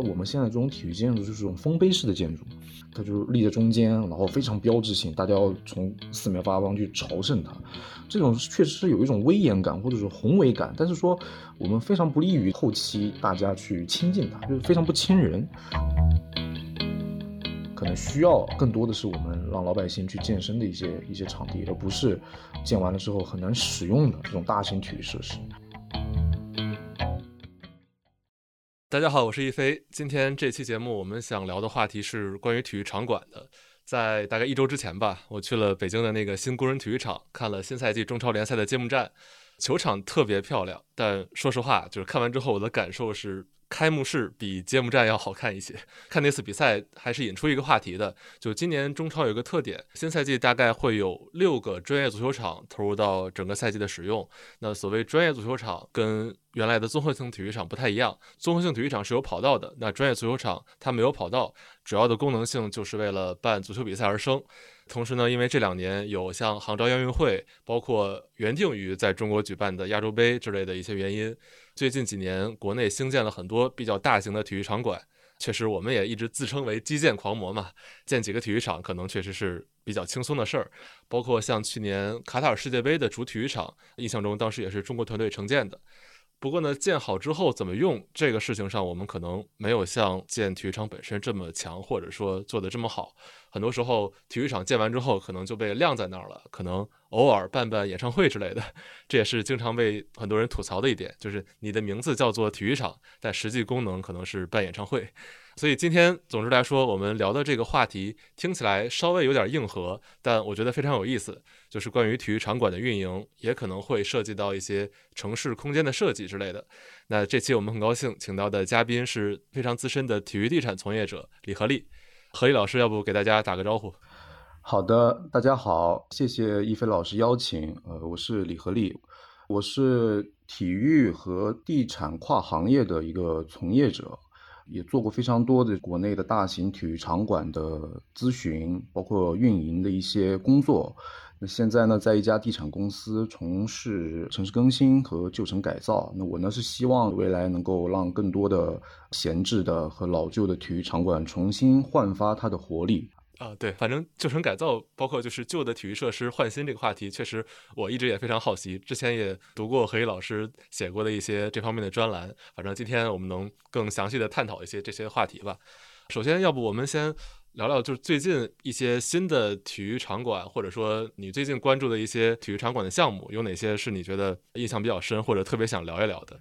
我们现在这种体育建筑就是这种丰碑式的建筑，它就立在中间，然后非常标志性，大家要从四面八方去朝圣它。这种确实是有一种威严感或者是宏伟感，但是说我们非常不利于后期大家去亲近它，就是非常不亲人。可能需要更多的是我们让老百姓去健身的一些一些场地，而不是建完了之后很难使用的这种大型体育设施。大家好，我是一飞。今天这期节目我们想聊的话题是关于体育场馆的。在大概一周之前吧，我去了北京的那个新工人体育场，看了新赛季中超联赛的揭幕战。球场特别漂亮，但说实话，就是看完之后我的感受是。开幕式比揭幕战要好看一些。看那次比赛还是引出一个话题的，就今年中超有一个特点，新赛季大概会有六个专业足球场投入到整个赛季的使用。那所谓专业足球场跟原来的综合性体育场不太一样，综合性体育场是有跑道的，那专业足球场它没有跑道，主要的功能性就是为了办足球比赛而生。同时呢，因为这两年有像杭州亚运会，包括原定于在中国举办的亚洲杯之类的一些原因。最近几年，国内兴建了很多比较大型的体育场馆。确实，我们也一直自称为基建狂魔嘛，建几个体育场可能确实是比较轻松的事儿。包括像去年卡塔尔世界杯的主体育场，印象中当时也是中国团队承建的。不过呢，建好之后怎么用这个事情上，我们可能没有像建体育场本身这么强，或者说做得这么好。很多时候，体育场建完之后，可能就被晾在那儿了，可能。偶尔办办演唱会之类的，这也是经常被很多人吐槽的一点，就是你的名字叫做体育场，但实际功能可能是办演唱会。所以今天，总之来说，我们聊的这个话题听起来稍微有点硬核，但我觉得非常有意思，就是关于体育场馆的运营，也可能会涉及到一些城市空间的设计之类的。那这期我们很高兴请到的嘉宾是非常资深的体育地产从业者李合力，何力老师，要不给大家打个招呼？好的，大家好，谢谢一飞老师邀请。呃，我是李合力，我是体育和地产跨行业的一个从业者，也做过非常多的国内的大型体育场馆的咨询，包括运营的一些工作。那现在呢，在一家地产公司从事城市更新和旧城改造。那我呢是希望未来能够让更多的闲置的和老旧的体育场馆重新焕发它的活力。啊，对，反正旧城改造，包括就是旧的体育设施换新这个话题，确实我一直也非常好奇。之前也读过何毅老师写过的一些这方面的专栏。反正今天我们能更详细的探讨一些这些话题吧。首先，要不我们先聊聊，就是最近一些新的体育场馆，或者说你最近关注的一些体育场馆的项目，有哪些是你觉得印象比较深，或者特别想聊一聊的？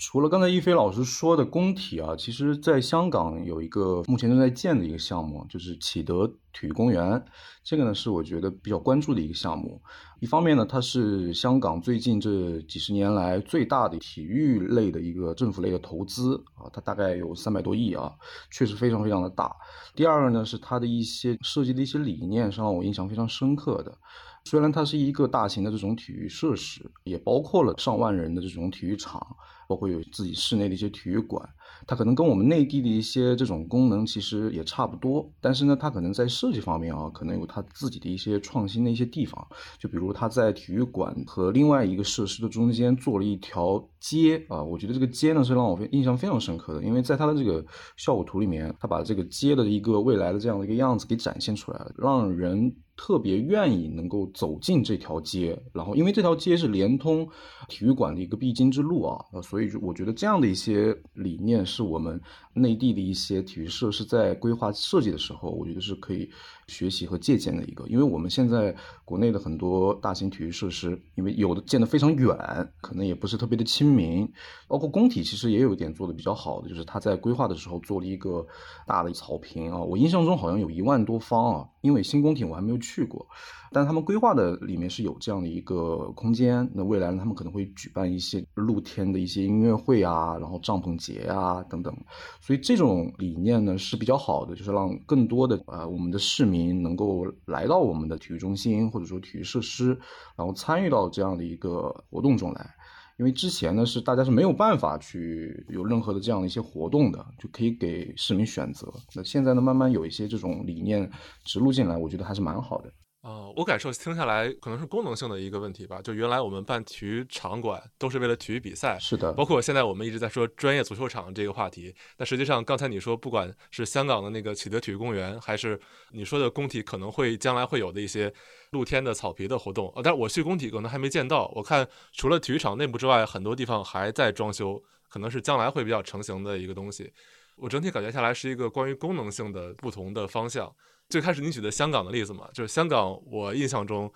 除了刚才一飞老师说的工体啊，其实在香港有一个目前正在建的一个项目，就是启德体育公园。这个呢是我觉得比较关注的一个项目。一方面呢，它是香港最近这几十年来最大的体育类的一个政府类的投资啊，它大概有三百多亿啊，确实非常非常的大。第二个呢，是它的一些设计的一些理念是让我印象非常深刻的。虽然它是一个大型的这种体育设施，也包括了上万人的这种体育场。包括有自己室内的一些体育馆，它可能跟我们内地的一些这种功能其实也差不多，但是呢，它可能在设计方面啊，可能有它自己的一些创新的一些地方。就比如它在体育馆和另外一个设施的中间做了一条街啊，我觉得这个街呢是让我印象非常深刻的，因为在它的这个效果图里面，它把这个街的一个未来的这样的一个样子给展现出来了，让人。特别愿意能够走进这条街，然后因为这条街是连通体育馆的一个必经之路啊，所以我觉得这样的一些理念是我们内地的一些体育设施在规划设计的时候，我觉得是可以学习和借鉴的一个。因为我们现在国内的很多大型体育设施，因为有的建得非常远，可能也不是特别的亲民，包括工体其实也有一点做的比较好的，就是他在规划的时候做了一个大的草坪啊，我印象中好像有一万多方啊。因为新工体我还没有去过，但他们规划的里面是有这样的一个空间。那未来呢，他们可能会举办一些露天的一些音乐会啊，然后帐篷节啊等等。所以这种理念呢是比较好的，就是让更多的呃我们的市民能够来到我们的体育中心或者说体育设施，然后参与到这样的一个活动中来。因为之前呢是大家是没有办法去有任何的这样的一些活动的，就可以给市民选择。那现在呢慢慢有一些这种理念植入进来，我觉得还是蛮好的。啊，我感受听下来可能是功能性的一个问题吧。就原来我们办体育场馆都是为了体育比赛，是的，包括现在我们一直在说专业足球场这个话题。但实际上，刚才你说，不管是香港的那个启德体育公园，还是你说的工体，可能会将来会有的一些露天的草皮的活动。但是我去工体可能还没见到。我看除了体育场内部之外，很多地方还在装修，可能是将来会比较成型的一个东西。我整体感觉下来是一个关于功能性的不同的方向。最开始你举的香港的例子嘛，就是香港，我印象中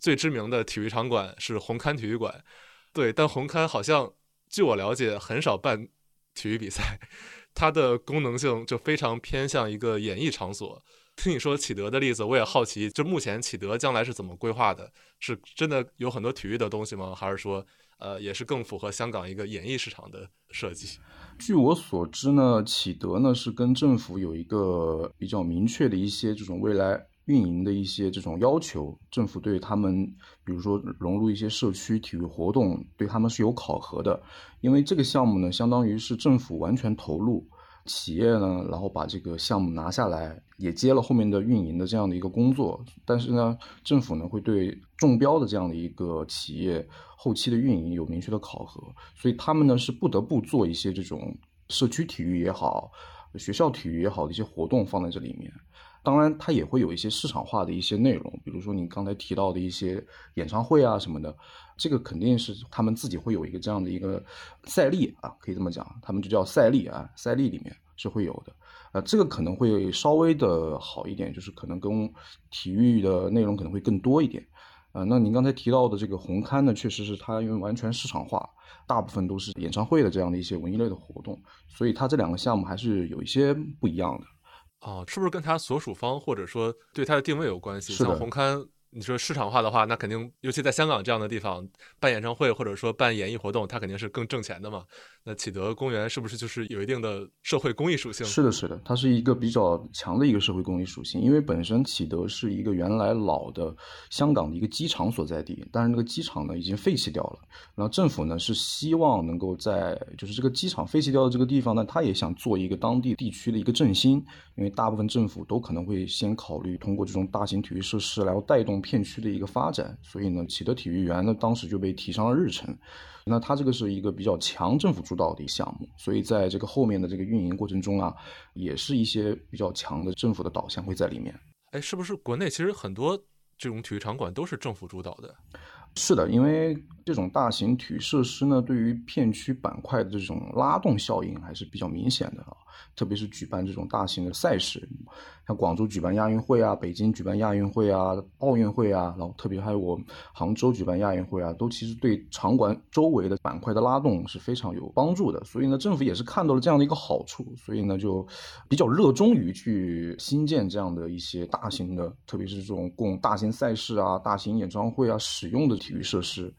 最知名的体育场馆是红磡体育馆，对，但红磡好像据我了解很少办体育比赛，它的功能性就非常偏向一个演艺场所。听你说启德的例子，我也好奇，就目前启德将来是怎么规划的？是真的有很多体育的东西吗？还是说，呃，也是更符合香港一个演艺市场的设计？据我所知呢，启德呢是跟政府有一个比较明确的一些这种未来运营的一些这种要求，政府对他们，比如说融入一些社区体育活动，对他们是有考核的。因为这个项目呢，相当于是政府完全投入，企业呢，然后把这个项目拿下来，也接了后面的运营的这样的一个工作。但是呢，政府呢会对中标的这样的一个企业。后期的运营有明确的考核，所以他们呢是不得不做一些这种社区体育也好、学校体育也好的一些活动放在这里面。当然，它也会有一些市场化的一些内容，比如说你刚才提到的一些演唱会啊什么的，这个肯定是他们自己会有一个这样的一个赛例啊，可以这么讲，他们就叫赛例啊，赛例里面是会有的。呃，这个可能会稍微的好一点，就是可能跟体育的内容可能会更多一点。呃，那您刚才提到的这个红磡呢，确实是它因为完全市场化，大部分都是演唱会的这样的一些文艺类的活动，所以它这两个项目还是有一些不一样的。哦，是不是跟他所属方或者说对他的定位有关系？像红磡。你说市场化的话，那肯定，尤其在香港这样的地方办演唱会或者说办演艺活动，它肯定是更挣钱的嘛。那启德公园是不是就是有一定的社会公益属性？是的，是的，它是一个比较强的一个社会公益属性，因为本身启德是一个原来老的香港的一个机场所在地，但是那个机场呢已经废弃掉了。然后政府呢是希望能够在就是这个机场废弃掉的这个地方呢，他也想做一个当地地区的一个振兴，因为大部分政府都可能会先考虑通过这种大型体育设施来带动。片区的一个发展，所以呢，启德体育园呢，当时就被提上了日程。那它这个是一个比较强政府主导的一个项目，所以在这个后面的这个运营过程中啊，也是一些比较强的政府的导向会在里面。哎，是不是国内其实很多这种体育场馆都是政府主导的？是的，因为这种大型体育设施呢，对于片区板块的这种拉动效应还是比较明显的啊。特别是举办这种大型的赛事，像广州举办亚运会啊，北京举办亚运会啊，奥运会啊，然后特别还有我杭州举办亚运会啊，都其实对场馆周围的板块的拉动是非常有帮助的。所以呢，政府也是看到了这样的一个好处，所以呢就比较热衷于去新建这样的一些大型的，特别是这种供大型赛事啊、大型演唱会啊使用的体育设施。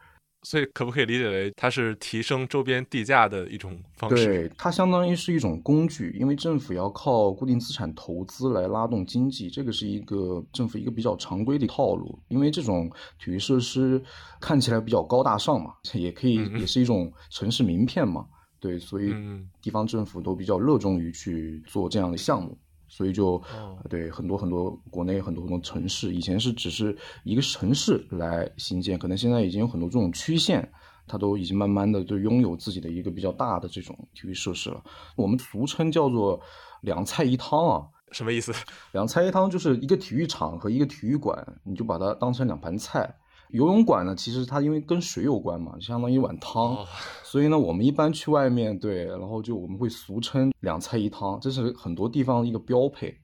所以可不可以理解为它是提升周边地价的一种方式？对，它相当于是一种工具，因为政府要靠固定资产投资来拉动经济，这个是一个政府一个比较常规的套路。因为这种体育设施看起来比较高大上嘛，也可以也是一种城市名片嘛，对，所以地方政府都比较热衷于去做这样的项目。所以就对很多很多国内很多很多城市，以前是只是一个城市来新建，可能现在已经有很多这种区县，它都已经慢慢的就拥有自己的一个比较大的这种体育设施了。我们俗称叫做两菜一汤啊，什么意思？两菜一汤就是一个体育场和一个体育馆，你就把它当成两盘菜。游泳馆呢，其实它因为跟水有关嘛，相当于一碗汤，所以呢，我们一般去外面对，然后就我们会俗称两菜一汤，这是很多地方一个标配。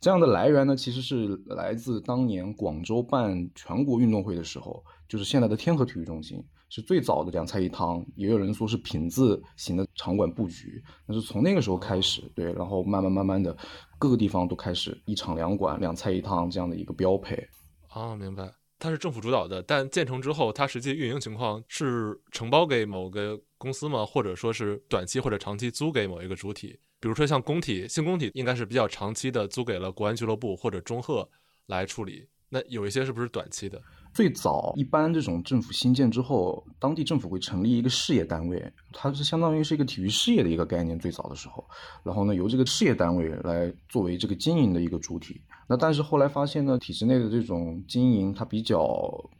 这样的来源呢，其实是来自当年广州办全国运动会的时候，就是现在的天河体育中心是最早的两菜一汤，也有人说是品字型的场馆布局，那是从那个时候开始，对，然后慢慢慢慢的各个地方都开始一场两馆两菜一汤这样的一个标配。啊，明白。它是政府主导的，但建成之后，它实际运营情况是承包给某个公司吗？或者说是短期或者长期租给某一个主体？比如说像工体，新工体应该是比较长期的租给了国安俱乐部或者中赫来处理。那有一些是不是短期的？最早一般这种政府新建之后，当地政府会成立一个事业单位，它是相当于是一个体育事业的一个概念。最早的时候，然后呢，由这个事业单位来作为这个经营的一个主体。那但是后来发现呢，体制内的这种经营它比较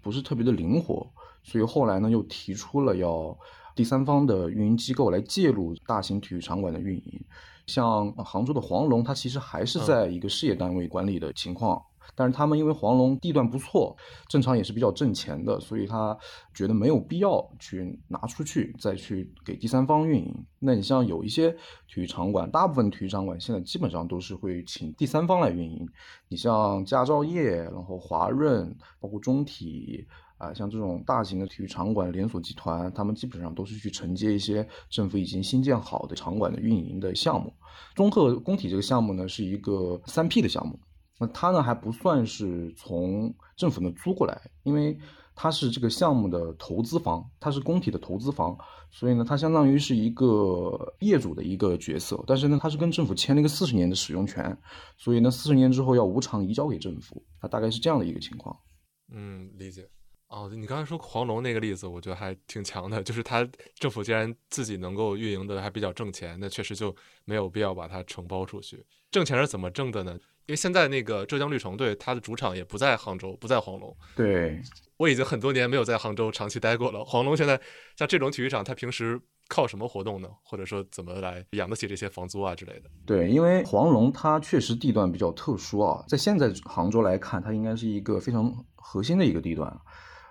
不是特别的灵活，所以后来呢又提出了要第三方的运营机构来介入大型体育场馆的运营。像杭州的黄龙，它其实还是在一个事业单位管理的情况。但是他们因为黄龙地段不错，正常也是比较挣钱的，所以他觉得没有必要去拿出去再去给第三方运营。那你像有一些体育场馆，大部分体育场馆现在基本上都是会请第三方来运营。你像佳兆业，然后华润，包括中体啊，像这种大型的体育场馆连锁集团，他们基本上都是去承接一些政府已经新建好的场馆的运营的项目。中赫工体这个项目呢，是一个三 P 的项目。那它呢还不算是从政府那租过来，因为它是这个项目的投资方，它是工体的投资方，所以呢，它相当于是一个业主的一个角色。但是呢，它是跟政府签了一个四十年的使用权，所以呢，四十年之后要无偿移交给政府，它大概是这样的一个情况。嗯，理解。哦，你刚才说黄龙那个例子，我觉得还挺强的，就是它政府既然自己能够运营的还比较挣钱，那确实就没有必要把它承包出去。挣钱是怎么挣的呢？因为现在那个浙江绿城队，它的主场也不在杭州，不在黄龙。对，我已经很多年没有在杭州长期待过了。黄龙现在像这种体育场，它平时靠什么活动呢？或者说怎么来养得起这些房租啊之类的？对，因为黄龙它确实地段比较特殊啊，在现在杭州来看，它应该是一个非常核心的一个地段。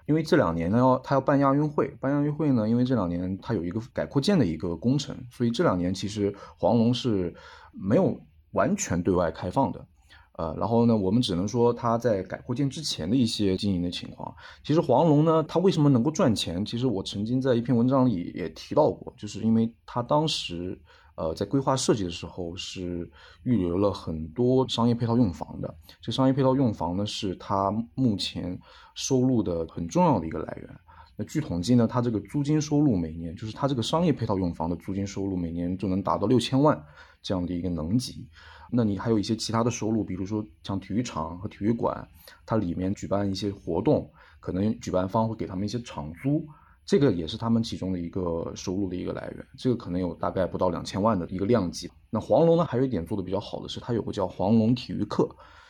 因为这两年呢，要它要办亚运会，办亚运会呢，因为这两年它有一个改扩建的一个工程，所以这两年其实黄龙是没有完全对外开放的。呃，然后呢，我们只能说他在改扩建之前的一些经营的情况。其实黄龙呢，它为什么能够赚钱？其实我曾经在一篇文章里也提到过，就是因为他当时呃在规划设计的时候是预留了很多商业配套用房的。这商业配套用房呢，是他目前收入的很重要的一个来源。那据统计呢，它这个租金收入每年，就是它这个商业配套用房的租金收入每年就能达到六千万这样的一个能级。那你还有一些其他的收入，比如说像体育场和体育馆，它里面举办一些活动，可能举办方会给他们一些场租，这个也是他们其中的一个收入的一个来源。这个可能有大概不到两千万的一个量级。那黄龙呢，还有一点做的比较好的是，它有个叫黄龙体育课，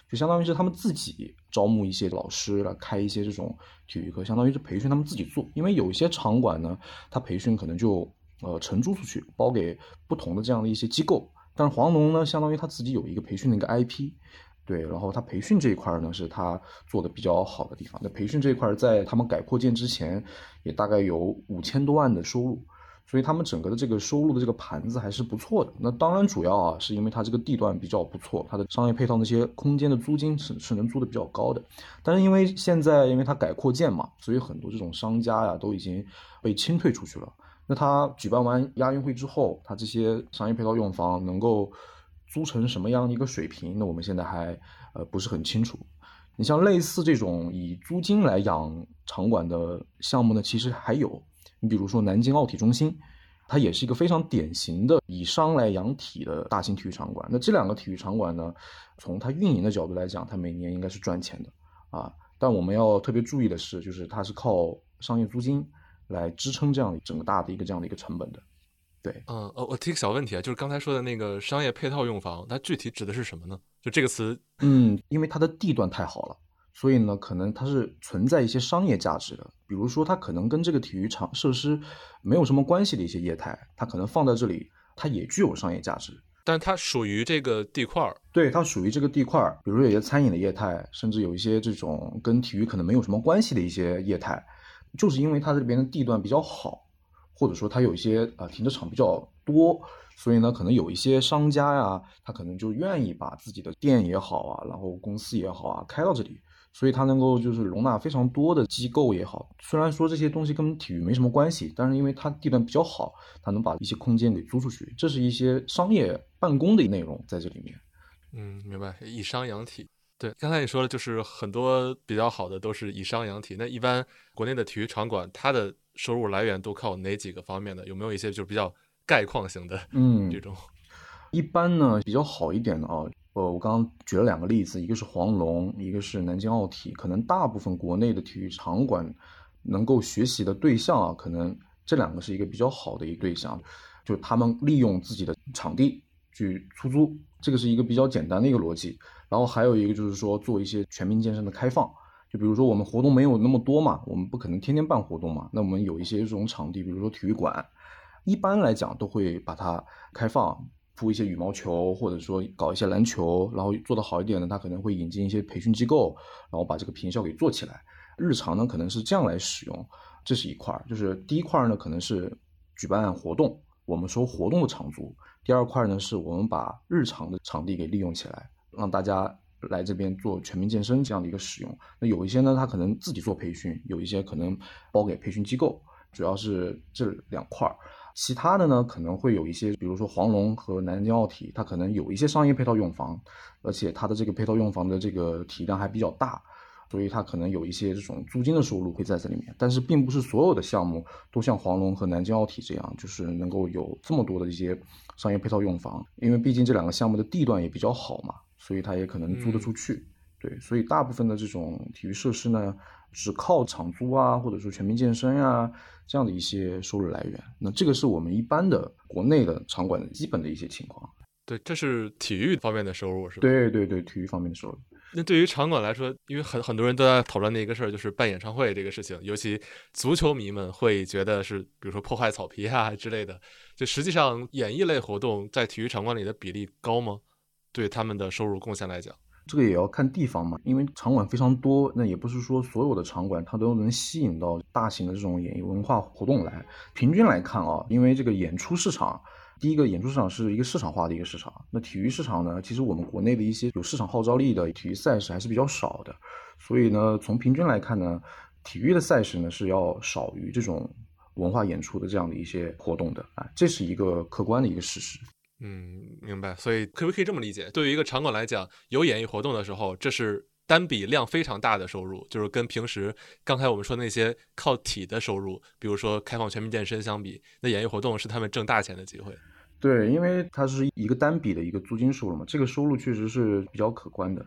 就相当于是他们自己招募一些老师来开一些这种体育课，相当于是培训他们自己做。因为有一些场馆呢，它培训可能就呃承租出去，包给不同的这样的一些机构。但是黄龙呢，相当于他自己有一个培训的一个 IP，对，然后他培训这一块呢是他做的比较好的地方。那培训这一块在他们改扩建之前，也大概有五千多万的收入，所以他们整个的这个收入的这个盘子还是不错的。那当然主要啊是因为它这个地段比较不错，它的商业配套那些空间的租金是是能租的比较高的。但是因为现在因为它改扩建嘛，所以很多这种商家呀都已经被清退出去了。那他举办完亚运会之后，他这些商业配套用房能够租成什么样的一个水平？那我们现在还呃不是很清楚。你像类似这种以租金来养场馆的项目呢，其实还有。你比如说南京奥体中心，它也是一个非常典型的以商来养体的大型体育场馆。那这两个体育场馆呢，从它运营的角度来讲，它每年应该是赚钱的啊。但我们要特别注意的是，就是它是靠商业租金。来支撑这样整个大的一个这样的一个成本的，对，嗯，呃，我提个小问题啊，就是刚才说的那个商业配套用房，它具体指的是什么呢？就这个词，嗯，因为它的地段太好了，所以呢，可能它是存在一些商业价值的，比如说它可能跟这个体育场设施没有什么关系的一些业态，它可能放在这里，它也具有商业价值，但它属于这个地块儿，对，它属于这个地块儿，比如说有些餐饮的业态，甚至有一些这种跟体育可能没有什么关系的一些业态。就是因为它这边的地段比较好，或者说它有一些啊停车场比较多，所以呢，可能有一些商家呀，他可能就愿意把自己的店也好啊，然后公司也好啊开到这里，所以它能够就是容纳非常多的机构也好。虽然说这些东西跟体育没什么关系，但是因为它地段比较好，它能把一些空间给租出去，这是一些商业办公的内容在这里面。嗯，明白，以商养体。对，刚才你说了，就是很多比较好的都是以商养体。那一般国内的体育场馆，它的收入来源都靠哪几个方面的？有没有一些就是比较概况型的，嗯，这种？一般呢比较好一点的啊，呃，我刚刚举了两个例子，一个是黄龙，一个是南京奥体。可能大部分国内的体育场馆能够学习的对象啊，可能这两个是一个比较好的一个对象，就他们利用自己的场地去出租，这个是一个比较简单的一个逻辑。然后还有一个就是说做一些全民健身的开放，就比如说我们活动没有那么多嘛，我们不可能天天办活动嘛，那我们有一些这种场地，比如说体育馆，一般来讲都会把它开放。铺一些羽毛球，或者说搞一些篮球，然后做得好一点的，他可能会引进一些培训机构，然后把这个平效给做起来。日常呢，可能是这样来使用，这是一块儿。就是第一块呢，可能是举办活动，我们说活动的场租；第二块呢，是我们把日常的场地给利用起来，让大家来这边做全民健身这样的一个使用。那有一些呢，他可能自己做培训，有一些可能包给培训机构，主要是这两块儿。其他的呢，可能会有一些，比如说黄龙和南京奥体，它可能有一些商业配套用房，而且它的这个配套用房的这个体量还比较大，所以它可能有一些这种租金的收入会在这里面。但是并不是所有的项目都像黄龙和南京奥体这样，就是能够有这么多的一些商业配套用房，因为毕竟这两个项目的地段也比较好嘛，所以它也可能租得出去。对，所以大部分的这种体育设施呢。只靠场租啊，或者说全民健身呀，这样的一些收入来源，那这个是我们一般的国内的场馆的基本的一些情况。对，这是体育方面的收入，是吧？对对对，体育方面的收入。那对于场馆来说，因为很很多人都在讨论的一个事儿，就是办演唱会这个事情，尤其足球迷们会觉得是，比如说破坏草皮啊之类的。就实际上，演艺类活动在体育场馆里的比例高吗？对他们的收入贡献来讲？这个也要看地方嘛，因为场馆非常多，那也不是说所有的场馆它都能吸引到大型的这种演艺文化活动来。平均来看啊，因为这个演出市场，第一个演出市场是一个市场化的一个市场，那体育市场呢，其实我们国内的一些有市场号召力的体育赛事还是比较少的，所以呢，从平均来看呢，体育的赛事呢是要少于这种文化演出的这样的一些活动的啊，这是一个客观的一个事实。嗯，明白。所以可不可以这么理解？对于一个场馆来讲，有演艺活动的时候，这是单笔量非常大的收入，就是跟平时刚才我们说那些靠体的收入，比如说开放全民健身相比，那演艺活动是他们挣大钱的机会。对，因为它是一个单笔的一个租金收入嘛，这个收入确实是比较可观的。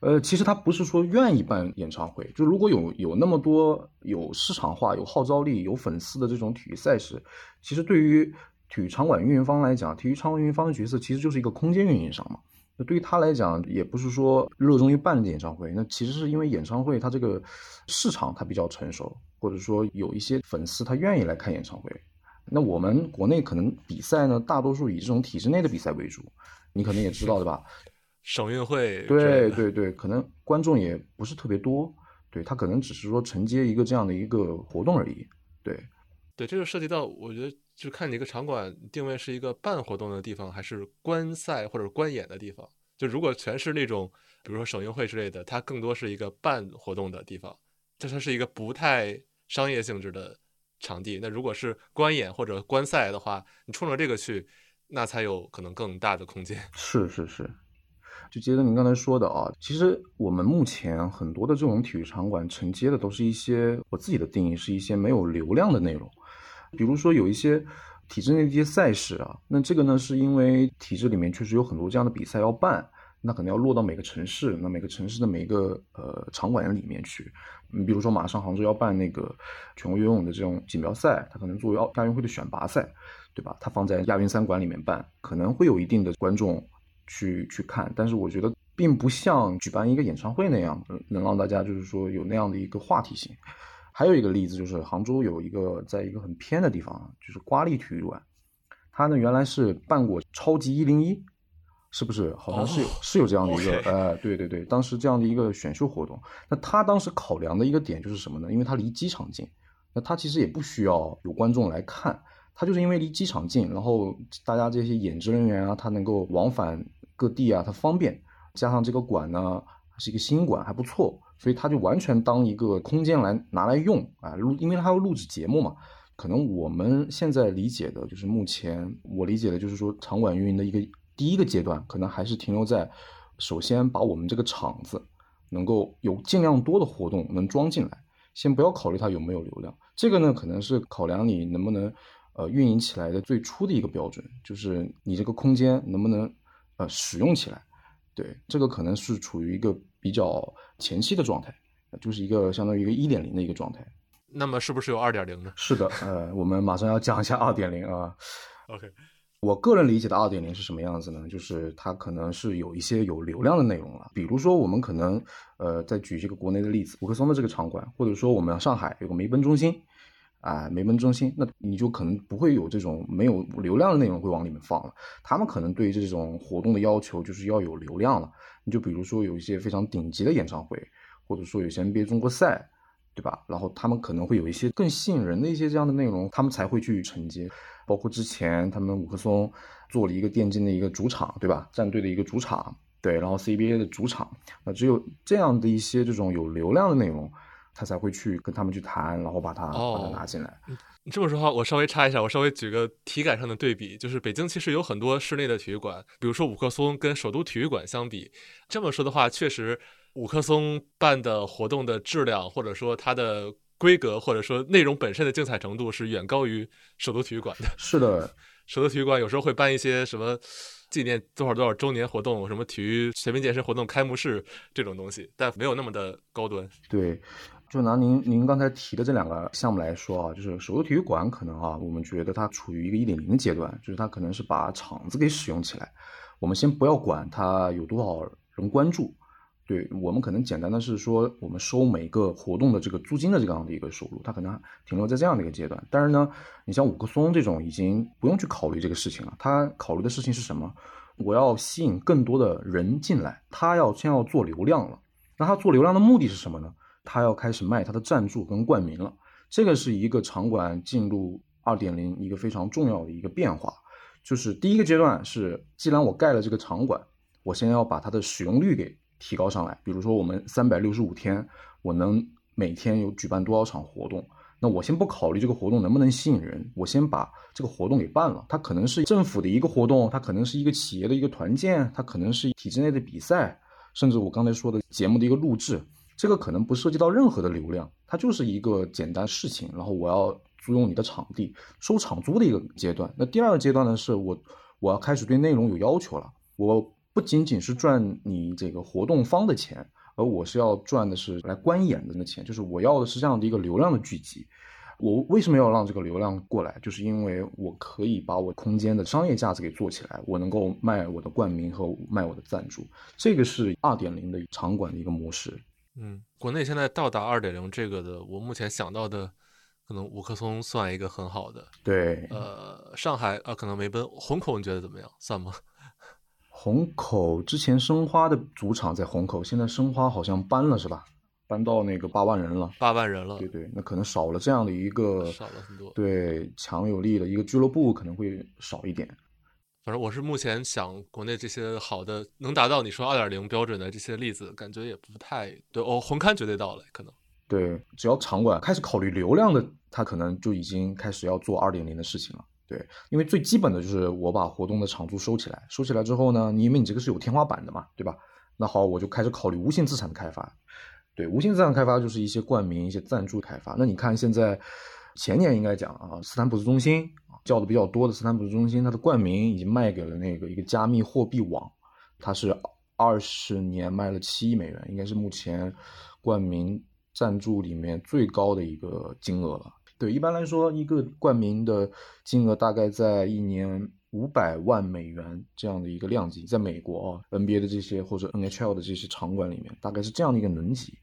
呃，其实他不是说愿意办演唱会，就如果有有那么多有市场化、有号召力、有粉丝的这种体育赛事，其实对于。体育场馆运营方来讲，体育场馆运营方的角色其实就是一个空间运营商嘛。那对于他来讲，也不是说热衷于办演唱会，那其实是因为演唱会它这个市场它比较成熟，或者说有一些粉丝他愿意来看演唱会。那我们国内可能比赛呢，大多数以这种体制内的比赛为主，你可能也知道对吧？省运会。对对对，可能观众也不是特别多，对他可能只是说承接一个这样的一个活动而已。对，对，这就涉及到我觉得。就看你一个场馆定位是一个办活动的地方，还是观赛或者观演的地方。就如果全是那种，比如说省运会之类的，它更多是一个办活动的地方，这它是一个不太商业性质的场地。那如果是观演或者观赛的话，你冲着这个去，那才有可能更大的空间。是是是，就接着您刚才说的啊，其实我们目前很多的这种体育场馆承接的都是一些我自己的定义是一些没有流量的内容。比如说有一些体制内的一些赛事啊，那这个呢是因为体制里面确实有很多这样的比赛要办，那可能要落到每个城市，那每个城市的每一个呃场馆里面去。你比如说马上杭州要办那个全国游泳的这种锦标赛，它可能作为奥亚运会的选拔赛，对吧？它放在亚运三馆里面办，可能会有一定的观众去去看，但是我觉得并不像举办一个演唱会那样，能让大家就是说有那样的一个话题性。还有一个例子就是杭州有一个在一个很偏的地方，就是瓜沥体育馆，它呢原来是办过超级一零一，是不是？好像是有是有这样的一个，呃，对对对，当时这样的一个选秀活动。那他当时考量的一个点就是什么呢？因为它离机场近，那他其实也不需要有观众来看，他就是因为离机场近，然后大家这些演职人员啊，他能够往返各地啊，他方便，加上这个馆呢是一个新馆，还不错。所以他就完全当一个空间来拿来用啊，录，因为他要录制节目嘛。可能我们现在理解的就是目前我理解的就是说，场馆运营的一个第一个阶段，可能还是停留在首先把我们这个场子能够有尽量多的活动能装进来，先不要考虑它有没有流量。这个呢，可能是考量你能不能呃运营起来的最初的一个标准，就是你这个空间能不能呃使用起来。对，这个可能是处于一个比较前期的状态，就是一个相当于一个一点零的一个状态。那么是不是有二点零呢？是的，呃，我们马上要讲一下二点零啊。OK，我个人理解的二点零是什么样子呢？就是它可能是有一些有流量的内容了，比如说我们可能呃再举这个国内的例子，五棵松的这个场馆，或者说我们上海有个梅奔中心。啊，梅门中心，那你就可能不会有这种没有流量的内容会往里面放了。他们可能对这种活动的要求就是要有流量了。你就比如说有一些非常顶级的演唱会，或者说有些 NBA 中国赛，对吧？然后他们可能会有一些更吸引人的一些这样的内容，他们才会去承接。包括之前他们五棵松做了一个电竞的一个主场，对吧？战队的一个主场，对，然后 CBA 的主场，那只有这样的一些这种有流量的内容。他才会去跟他们去谈，然后把它把它拿进来。你这么说话，我稍微插一下，我稍微举个体感上的对比，就是北京其实有很多室内的体育馆，比如说五棵松跟首都体育馆相比，这么说的话，确实五棵松办的活动的质量，或者说它的规格，或者说内容本身的精彩程度是远高于首都体育馆的。是的，首都体育馆有时候会办一些什么纪念多少多少周年活动，什么体育全民健身活动开幕式这种东西，但没有那么的高端。对。就拿您您刚才提的这两个项目来说啊，就是首都体育馆可能啊，我们觉得它处于一个一点零的阶段，就是它可能是把场子给使用起来。我们先不要管它有多少人关注，对我们可能简单的是说，我们收每个活动的这个租金的这样的一个收入，它可能停留在这样的一个阶段。但是呢，你像五棵松这种已经不用去考虑这个事情了，它考虑的事情是什么？我要吸引更多的人进来，他要先要做流量了。那他做流量的目的是什么呢？他要开始卖他的赞助跟冠名了，这个是一个场馆进入二点零一个非常重要的一个变化。就是第一个阶段是，既然我盖了这个场馆，我先要把它的使用率给提高上来。比如说，我们三百六十五天，我能每天有举办多少场活动？那我先不考虑这个活动能不能吸引人，我先把这个活动给办了。它可能是政府的一个活动，它可能是一个企业的一个团建，它可能是体制内的比赛，甚至我刚才说的节目的一个录制。这个可能不涉及到任何的流量，它就是一个简单事情。然后我要租用你的场地，收场租的一个阶段。那第二个阶段呢，是我我要开始对内容有要求了。我不仅仅是赚你这个活动方的钱，而我是要赚的是来观演的那钱，就是我要的是这样的一个流量的聚集。我为什么要让这个流量过来？就是因为我可以把我空间的商业价值给做起来，我能够卖我的冠名和卖我的赞助。这个是二点零的场馆的一个模式。嗯，国内现在到达二点零这个的，我目前想到的，可能五棵松算一个很好的。对，呃，上海啊，可能没奔，虹口你觉得怎么样？算吗？虹口之前申花的主场在虹口，现在申花好像搬了是吧？搬到那个八万人了。八万人了。对对，那可能少了这样的一个，少了很多。对，强有力的一个俱乐部可能会少一点。反正我是目前想，国内这些好的能达到你说二点零标准的这些例子，感觉也不太对哦。红勘绝对到了，可能对，只要场馆开始考虑流量的，他可能就已经开始要做二点零的事情了。对，因为最基本的就是我把活动的场租收起来，收起来之后呢，你因为你这个是有天花板的嘛，对吧？那好，我就开始考虑无形资产的开发。对，无形资产开发就是一些冠名、一些赞助开发。那你看现在前年应该讲啊，斯坦普斯中心。叫的比较多的斯坦普斯中心，它的冠名已经卖给了那个一个加密货币网，它是二十年卖了七亿美元，应该是目前冠名赞助里面最高的一个金额了。对，一般来说，一个冠名的金额大概在一年五百万美元这样的一个量级，在美国啊，NBA 的这些或者 NHL 的这些场馆里面，大概是这样的一个能级。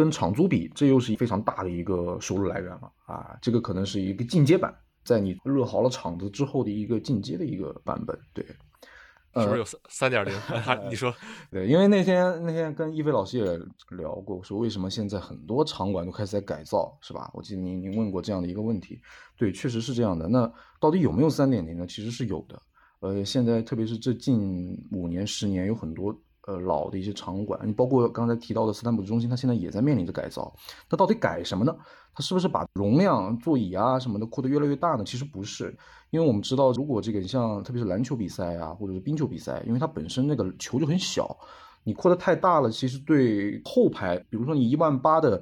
跟场租比，这又是非常大的一个收入来源了啊！这个可能是一个进阶版。在你热好了场子之后的一个进阶的一个版本，对，是不是有三三点零？你说，对，因为那天那天跟一飞老师也聊过，说为什么现在很多场馆都开始在改造，是吧？我记得您您问过这样的一个问题，对，确实是这样的。那到底有没有三点零呢？其实是有的。呃，现在特别是这近五年、十年，有很多。呃，老的一些场馆，你包括刚才提到的斯坦普中心，它现在也在面临着改造。它到底改什么呢？它是不是把容量、座椅啊什么的扩得越来越大呢？其实不是，因为我们知道，如果这个你像特别是篮球比赛啊，或者是冰球比赛，因为它本身那个球就很小，你扩得太大了，其实对后排，比如说你一万八的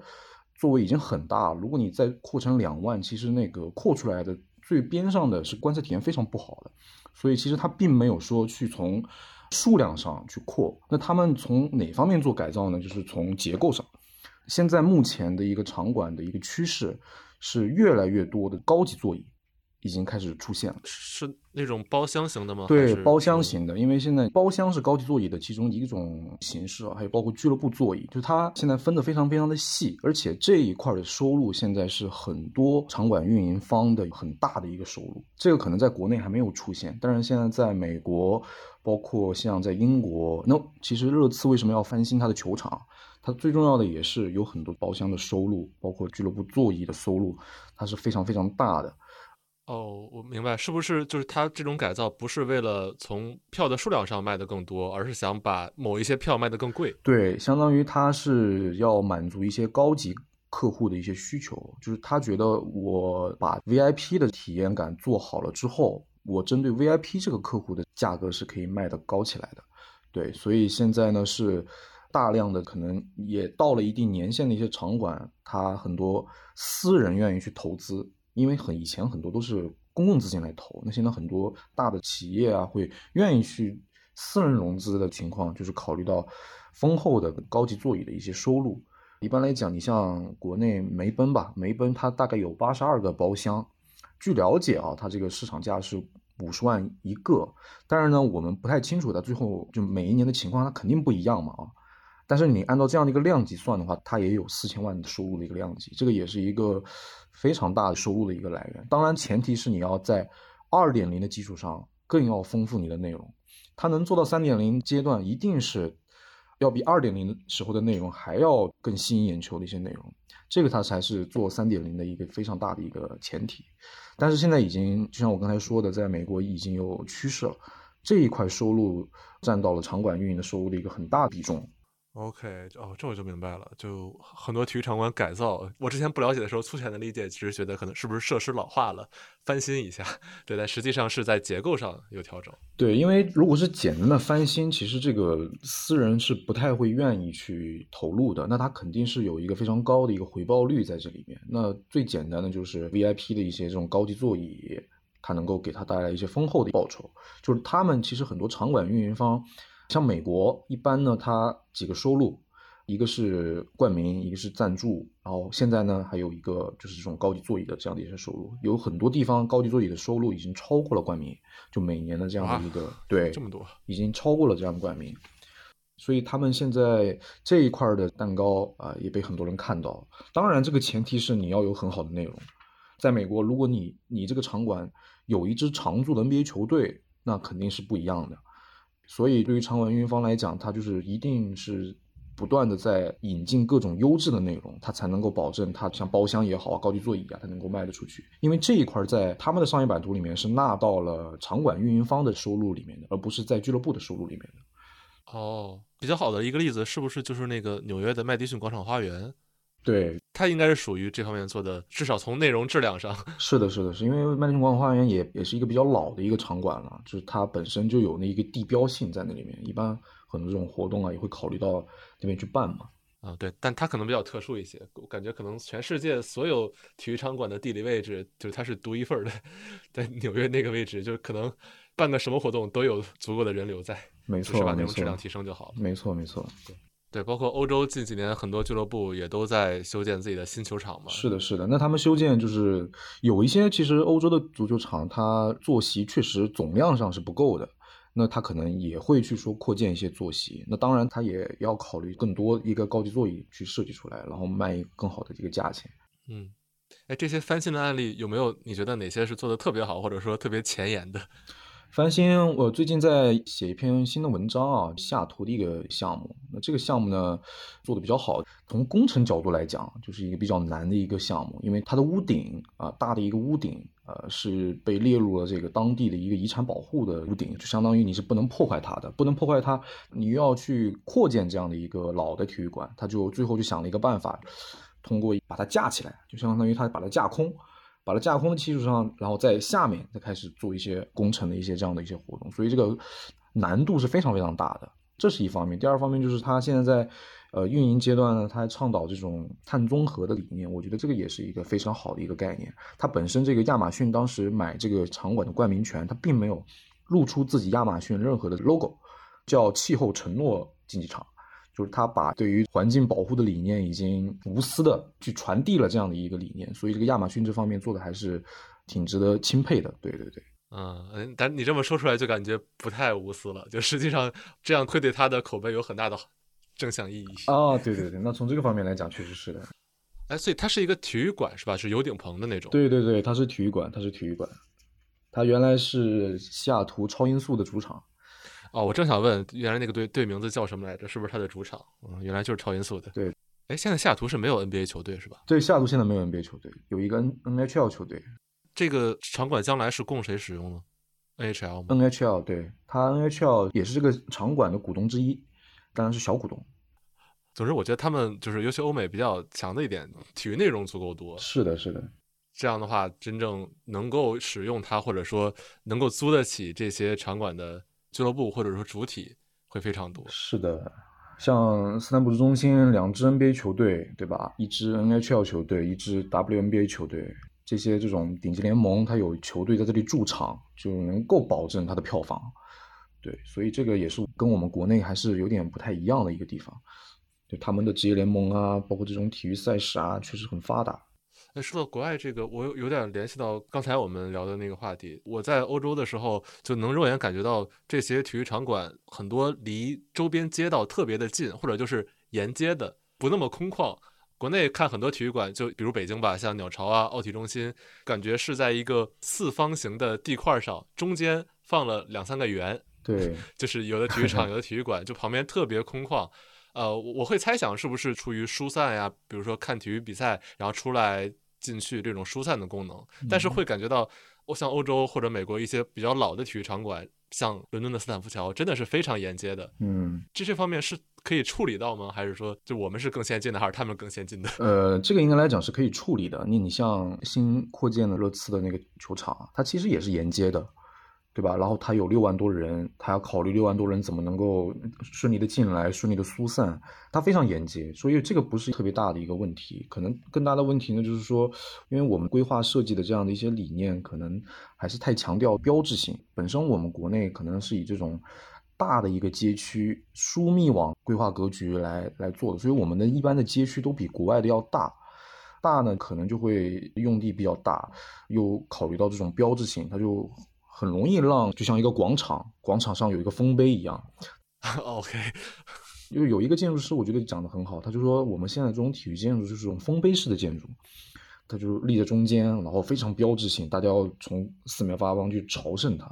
座位已经很大，如果你再扩成两万，其实那个扩出来的最边上的是观赛体验非常不好的，所以其实它并没有说去从数量上去扩。那他们从哪方面做改造呢？就是从结构上。现在目前的一个场馆的一个趋势是越来越多的高级座椅。已经开始出现了，是那种包厢型的吗？对，包厢型的，因为现在包厢是高级座椅的其中一种形式啊，还有包括俱乐部座椅，就它现在分的非常非常的细，而且这一块的收入现在是很多场馆运营方的很大的一个收入，这个可能在国内还没有出现，但是现在在美国，包括像在英国，那其实热刺为什么要翻新它的球场？它最重要的也是有很多包厢的收入，包括俱乐部座椅的收入，它是非常非常大的。哦，我明白，是不是就是他这种改造不是为了从票的数量上卖的更多，而是想把某一些票卖得更贵？对，相当于他是要满足一些高级客户的一些需求，就是他觉得我把 VIP 的体验感做好了之后，我针对 VIP 这个客户的价格是可以卖得高起来的。对，所以现在呢是大量的可能也到了一定年限的一些场馆，他很多私人愿意去投资。因为很以前很多都是公共资金来投，那现在很多大的企业啊会愿意去私人融资的情况，就是考虑到丰厚的高级座椅的一些收入。一般来讲，你像国内梅奔吧，梅奔它大概有八十二个包厢，据了解啊，它这个市场价是五十万一个，但是呢，我们不太清楚它最后就每一年的情况，它肯定不一样嘛啊。但是你按照这样的一个量级算的话，它也有四千万的收入的一个量级，这个也是一个非常大的收入的一个来源。当然，前提是你要在二点零的基础上更要丰富你的内容。它能做到三点零阶段，一定是要比二点零时候的内容还要更吸引眼球的一些内容，这个它才是做三点零的一个非常大的一个前提。但是现在已经，就像我刚才说的，在美国已经有趋势了，这一块收入占到了场馆运营的收入的一个很大比重。OK，哦，这我就明白了。就很多体育场馆改造，我之前不了解的时候，粗浅的理解只是觉得可能是不是设施老化了，翻新一下。对，但实际上是在结构上有调整。对，因为如果是简单的翻新，其实这个私人是不太会愿意去投入的。那他肯定是有一个非常高的一个回报率在这里面。那最简单的就是 VIP 的一些这种高级座椅，它能够给他带来一些丰厚的报酬。就是他们其实很多场馆运营方。像美国一般呢，它几个收入，一个是冠名，一个是赞助，然后现在呢还有一个就是这种高级座椅的这样的一些收入，有很多地方高级座椅的收入已经超过了冠名，就每年的这样的一个对这么多，已经超过了这样的冠名，所以他们现在这一块的蛋糕啊也被很多人看到。当然，这个前提是你要有很好的内容。在美国，如果你你这个场馆有一支常驻的 NBA 球队，那肯定是不一样的。所以，对于场馆运营方来讲，他就是一定是不断的在引进各种优质的内容，他才能够保证他像包厢也好啊、高级座椅啊，他能够卖得出去。因为这一块在他们的商业版图里面是纳到了场馆运营方的收入里面的，而不是在俱乐部的收入里面的。哦，比较好的一个例子是不是就是那个纽约的麦迪逊广场花园？对，它应该是属于这方面做的，至少从内容质量上。是的，是的，是因为麦迪逊广场花园也也是一个比较老的一个场馆了，就是它本身就有那一个地标性在那里面，一般很多这种活动啊也会考虑到那边去办嘛。啊，对，但它可能比较特殊一些，我感觉可能全世界所有体育场馆的地理位置，就是它是独一份的，在纽约那个位置，就是可能办个什么活动都有足够的人流在，没错，把那种质量提升就好了。没错，没错，对。对，包括欧洲近几年很多俱乐部也都在修建自己的新球场嘛。是的，是的。那他们修建就是有一些，其实欧洲的足球场它坐席确实总量上是不够的，那他可能也会去说扩建一些坐席。那当然他也要考虑更多一个高级座椅去设计出来，然后卖更好的这个价钱。嗯，哎，这些翻新的案例有没有？你觉得哪些是做的特别好，或者说特别前沿的？翻新，我最近在写一篇新的文章啊，下图的一个项目。那这个项目呢，做的比较好。从工程角度来讲，就是一个比较难的一个项目，因为它的屋顶啊，大的一个屋顶，呃，是被列入了这个当地的一个遗产保护的屋顶，就相当于你是不能破坏它的，不能破坏它。你又要去扩建这样的一个老的体育馆，他就最后就想了一个办法，通过把它架起来，就相当于他把它架空。把它架空的基础上，然后在下面再开始做一些工程的一些这样的一些活动，所以这个难度是非常非常大的。这是一方面。第二方面就是它现在在呃运营阶段呢，它倡导这种碳综合的理念，我觉得这个也是一个非常好的一个概念。它本身这个亚马逊当时买这个场馆的冠名权，它并没有露出自己亚马逊任何的 logo，叫气候承诺竞技场。就是他把对于环境保护的理念已经无私的去传递了这样的一个理念，所以这个亚马逊这方面做的还是挺值得钦佩的。对对对，嗯，但你这么说出来就感觉不太无私了，就实际上这样会对他的口碑有很大的正向意义。啊，对对对，那从这个方面来讲，确实是的。哎，所以它是一个体育馆是吧？是有顶棚的那种。对对对，它是体育馆，它是体育馆。它原来是西雅图超音速的主场。哦，我正想问，原来那个队队名字叫什么来着？是不是他的主场？嗯，原来就是超音速的。对，哎，现在西雅图是没有 NBA 球队是吧？对，西雅图现在没有 NBA 球队，有一个 N NHL 球队。这个场馆将来是供谁使用呢？NHL 吗？NHL，对，它 NHL 也是这个场馆的股东之一，当然是小股东。总之，我觉得他们就是尤其欧美比较强的一点，体育内容足够多。是的，是的。这样的话，真正能够使用它，或者说能够租得起这些场馆的。俱乐部或者说主体会非常多。是的，像斯坦普市中心两支 NBA 球队，对吧？一支 NHL 球队，一支 WNBA 球队，这些这种顶级联盟，它有球队在这里驻场，就能够保证它的票房。对，所以这个也是跟我们国内还是有点不太一样的一个地方。就他们的职业联盟啊，包括这种体育赛事啊，确实很发达。那说到国外这个，我有有点联系到刚才我们聊的那个话题。我在欧洲的时候，就能肉眼感觉到这些体育场馆很多离周边街道特别的近，或者就是沿街的，不那么空旷。国内看很多体育馆，就比如北京吧，像鸟巢啊、奥体中心，感觉是在一个四方形的地块上，中间放了两三个圆。对，就是有的体育场、有的体育馆，就旁边特别空旷。呃，我会猜想是不是出于疏散呀？比如说看体育比赛，然后出来进去这种疏散的功能。但是会感觉到，我像欧洲或者美国一些比较老的体育场馆，像伦敦的斯坦福桥，真的是非常沿街的。嗯，这些方面是可以处理到吗？还是说，就我们是更先进的，还是他们更先进的？呃，这个应该来讲是可以处理的。你你像新扩建的热刺的那个球场，它其实也是沿街的。对吧？然后他有六万多人，他要考虑六万多人怎么能够顺利的进来，顺利的疏散，他非常严谨，所以这个不是特别大的一个问题。可能更大的问题呢，就是说，因为我们规划设计的这样的一些理念，可能还是太强调标志性。本身我们国内可能是以这种大的一个街区疏密网规划格局来来做的，所以我们的一般的街区都比国外的要大。大呢，可能就会用地比较大，又考虑到这种标志性，它就。很容易让就像一个广场，广场上有一个丰碑一样。OK，因 为有一个建筑师，我觉得讲的很好，他就说我们现在这种体育建筑就是这种丰碑式的建筑。它就立在中间，然后非常标志性，大家要从四面八方去朝圣它。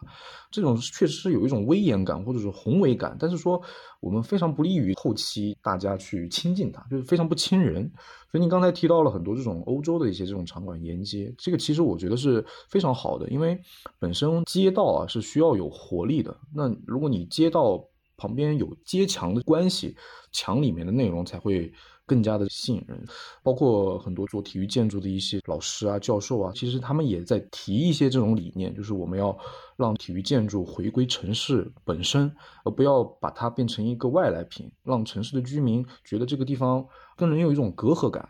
这种确实是有一种威严感或者是宏伟感，但是说我们非常不利于后期大家去亲近它，就是非常不亲人。所以你刚才提到了很多这种欧洲的一些这种场馆沿街，这个其实我觉得是非常好的，因为本身街道啊是需要有活力的。那如果你街道旁边有街墙的关系，墙里面的内容才会。更加的吸引人，包括很多做体育建筑的一些老师啊、教授啊，其实他们也在提一些这种理念，就是我们要让体育建筑回归城市本身，而不要把它变成一个外来品，让城市的居民觉得这个地方跟人有一种隔阂感。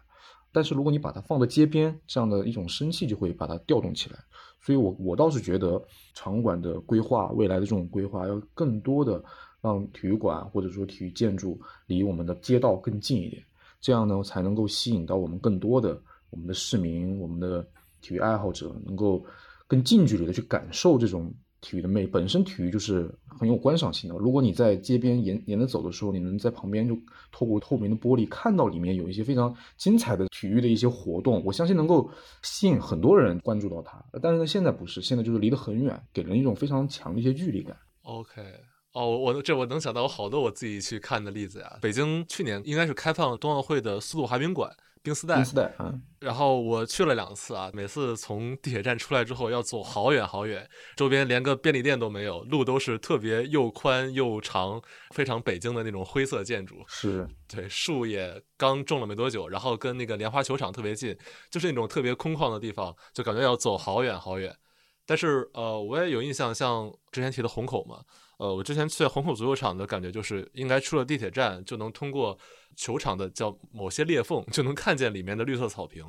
但是如果你把它放在街边，这样的一种生气就会把它调动起来。所以，我我倒是觉得场馆的规划，未来的这种规划，要更多的让体育馆或者说体育建筑离我们的街道更近一点。这样呢，才能够吸引到我们更多的我们的市民、我们的体育爱好者，能够更近距离的去感受这种体育的魅力。本身体育就是很有观赏性的。如果你在街边沿沿着走的时候，你能在旁边就透过透明的玻璃看到里面有一些非常精彩的体育的一些活动，我相信能够吸引很多人关注到它。但是呢，现在不是，现在就是离得很远，给人一种非常强的一些距离感。OK。哦，我这我能想到我好多我自己去看的例子呀。北京去年应该是开放冬奥会的速度滑冰馆冰丝带，冰丝带，嗯。然后我去了两次啊，每次从地铁站出来之后要走好远好远，周边连个便利店都没有，路都是特别又宽又长，非常北京的那种灰色建筑。是对，树也刚种了没多久，然后跟那个莲花球场特别近，就是那种特别空旷的地方，就感觉要走好远好远。但是呃，我也有印象，像之前提的虹口嘛，呃，我之前去虹口足球场的感觉就是，应该出了地铁站就能通过球场的叫某些裂缝，就能看见里面的绿色草坪，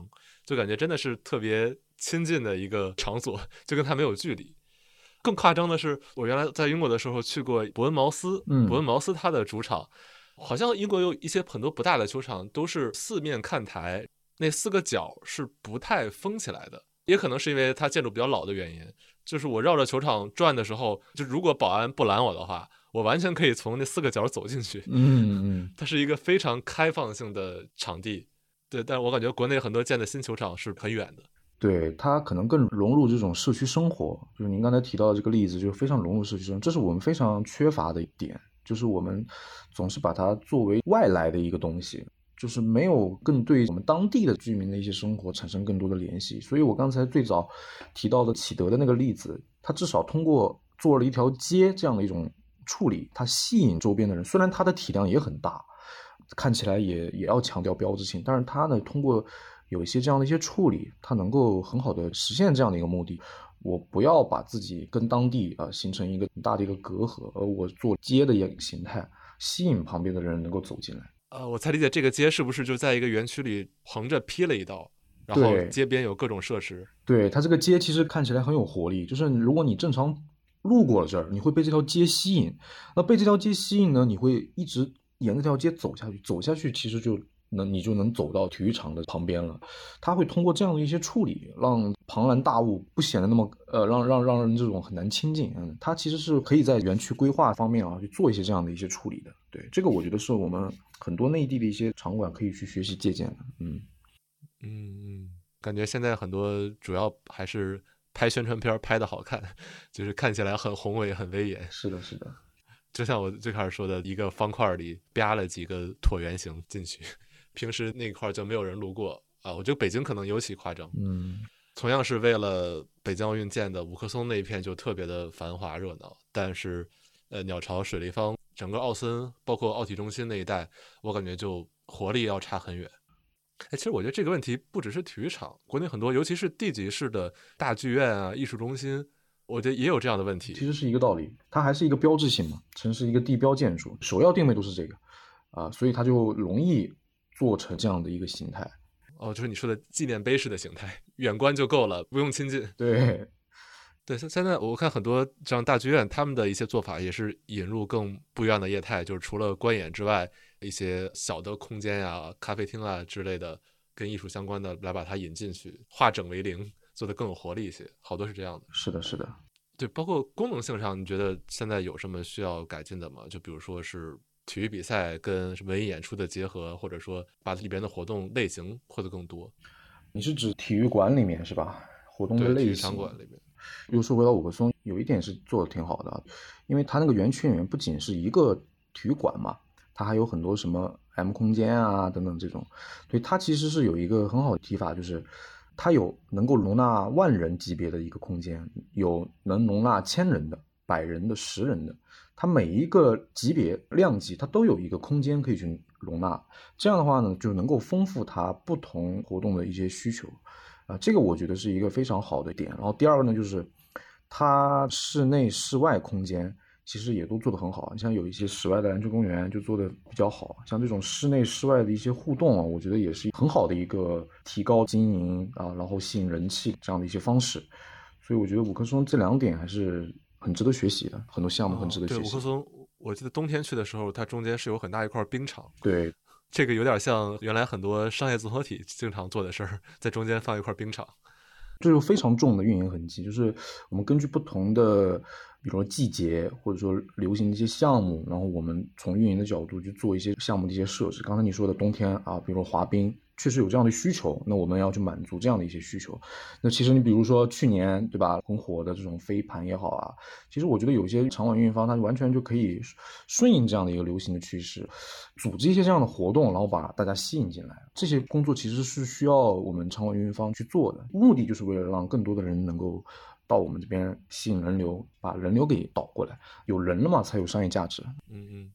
就感觉真的是特别亲近的一个场所，就跟它没有距离。更夸张的是，我原来在英国的时候去过伯恩茅斯，伯恩茅斯它的主场，好像英国有一些很多不大的球场都是四面看台，那四个角是不太封起来的。也可能是因为它建筑比较老的原因，就是我绕着球场转的时候，就如果保安不拦我的话，我完全可以从那四个角走进去。嗯嗯，它是一个非常开放性的场地，对。但是我感觉国内很多建的新球场是很远的，对它可能更融入这种社区生活。就是您刚才提到的这个例子，就非常融入社区生活，这是我们非常缺乏的一点，就是我们总是把它作为外来的一个东西。就是没有更对我们当地的居民的一些生活产生更多的联系，所以我刚才最早提到的启德的那个例子，它至少通过做了一条街这样的一种处理，它吸引周边的人。虽然它的体量也很大，看起来也也要强调标志性，但是它呢，通过有一些这样的一些处理，它能够很好的实现这样的一个目的。我不要把自己跟当地啊形成一个很大的一个隔阂，而我做街的一个形态，吸引旁边的人能够走进来。呃，我才理解这个街是不是就在一个园区里横着劈了一道，然后街边有各种设施。对它这个街其实看起来很有活力，就是如果你正常路过了这儿，你会被这条街吸引。那被这条街吸引呢，你会一直沿着这条街走下去，走下去其实就。能你就能走到体育场的旁边了，它会通过这样的一些处理，让庞然大物不显得那么呃，让让让人这种很难亲近。嗯，他其实是可以在园区规划方面啊去做一些这样的一些处理的。对，这个我觉得是我们很多内地的一些场馆可以去学习借鉴的。嗯嗯，感觉现在很多主要还是拍宣传片拍的好看，就是看起来很宏伟很威严。是的，是的，就像我最开始说的一个方块里啪了几个椭圆形进去。平时那块就没有人路过啊，我觉得北京可能尤其夸张。嗯，同样是为了北京奥运建的五棵松那一片就特别的繁华热闹，但是呃鸟巢、水立方、整个奥森，包括奥体中心那一带，我感觉就活力要差很远。哎，其实我觉得这个问题不只是体育场，国内很多尤其是地级市的大剧院啊、艺术中心，我觉得也有这样的问题。其实是一个道理，它还是一个标志性嘛，城市一个地标建筑，首要定位都是这个啊，所以它就容易。做成这样的一个形态，哦，就是你说的纪念碑式的形态，远观就够了，不用亲近。对，对，现现在我看很多像大剧院，他们的一些做法也是引入更不一样的业态，就是除了观演之外，一些小的空间呀、咖啡厅啊之类的，跟艺术相关的来把它引进去，化整为零，做得更有活力一些。好多是这样的。是的，是的。对，包括功能性上，你觉得现在有什么需要改进的吗？就比如说是。体育比赛跟文艺演出的结合，或者说把里边的活动类型扩得更多。你是指体育馆里面是吧？活动的类型。场馆里面。又说回到五棵松，有一点是做的挺好的，因为它那个园区里面不仅是一个体育馆嘛，它还有很多什么 M 空间啊等等这种，所以它其实是有一个很好的提法，就是它有能够容纳万人级别的一个空间，有能容纳千人的、百人的、十人的。它每一个级别量级，它都有一个空间可以去容纳，这样的话呢，就能够丰富它不同活动的一些需求，啊，这个我觉得是一个非常好的点。然后第二个呢，就是它室内室外空间其实也都做得很好，你像有一些室外的篮球公园就做得比较好，像这种室内室外的一些互动啊，我觉得也是很好的一个提高经营啊，然后吸引人气这样的一些方式。所以我觉得五棵松这两点还是。很值得学习的，很多项目很值得学习。对，五棵松，我记得冬天去的时候，它中间是有很大一块冰场。对，这个有点像原来很多商业综合体经常做的事儿，在中间放一块冰场。这就非常重的运营痕迹，就是我们根据不同的，比如说季节或者说流行的一些项目，然后我们从运营的角度去做一些项目的一些设置。刚才你说的冬天啊，比如说滑冰。确实有这样的需求，那我们要去满足这样的一些需求。那其实你比如说去年对吧，很火的这种飞盘也好啊，其实我觉得有些场馆运营方他完全就可以顺应这样的一个流行的趋势，组织一些这样的活动，然后把大家吸引进来。这些工作其实是需要我们场馆运营方去做的，目的就是为了让更多的人能够到我们这边吸引人流，把人流给导过来。有人了嘛，才有商业价值。嗯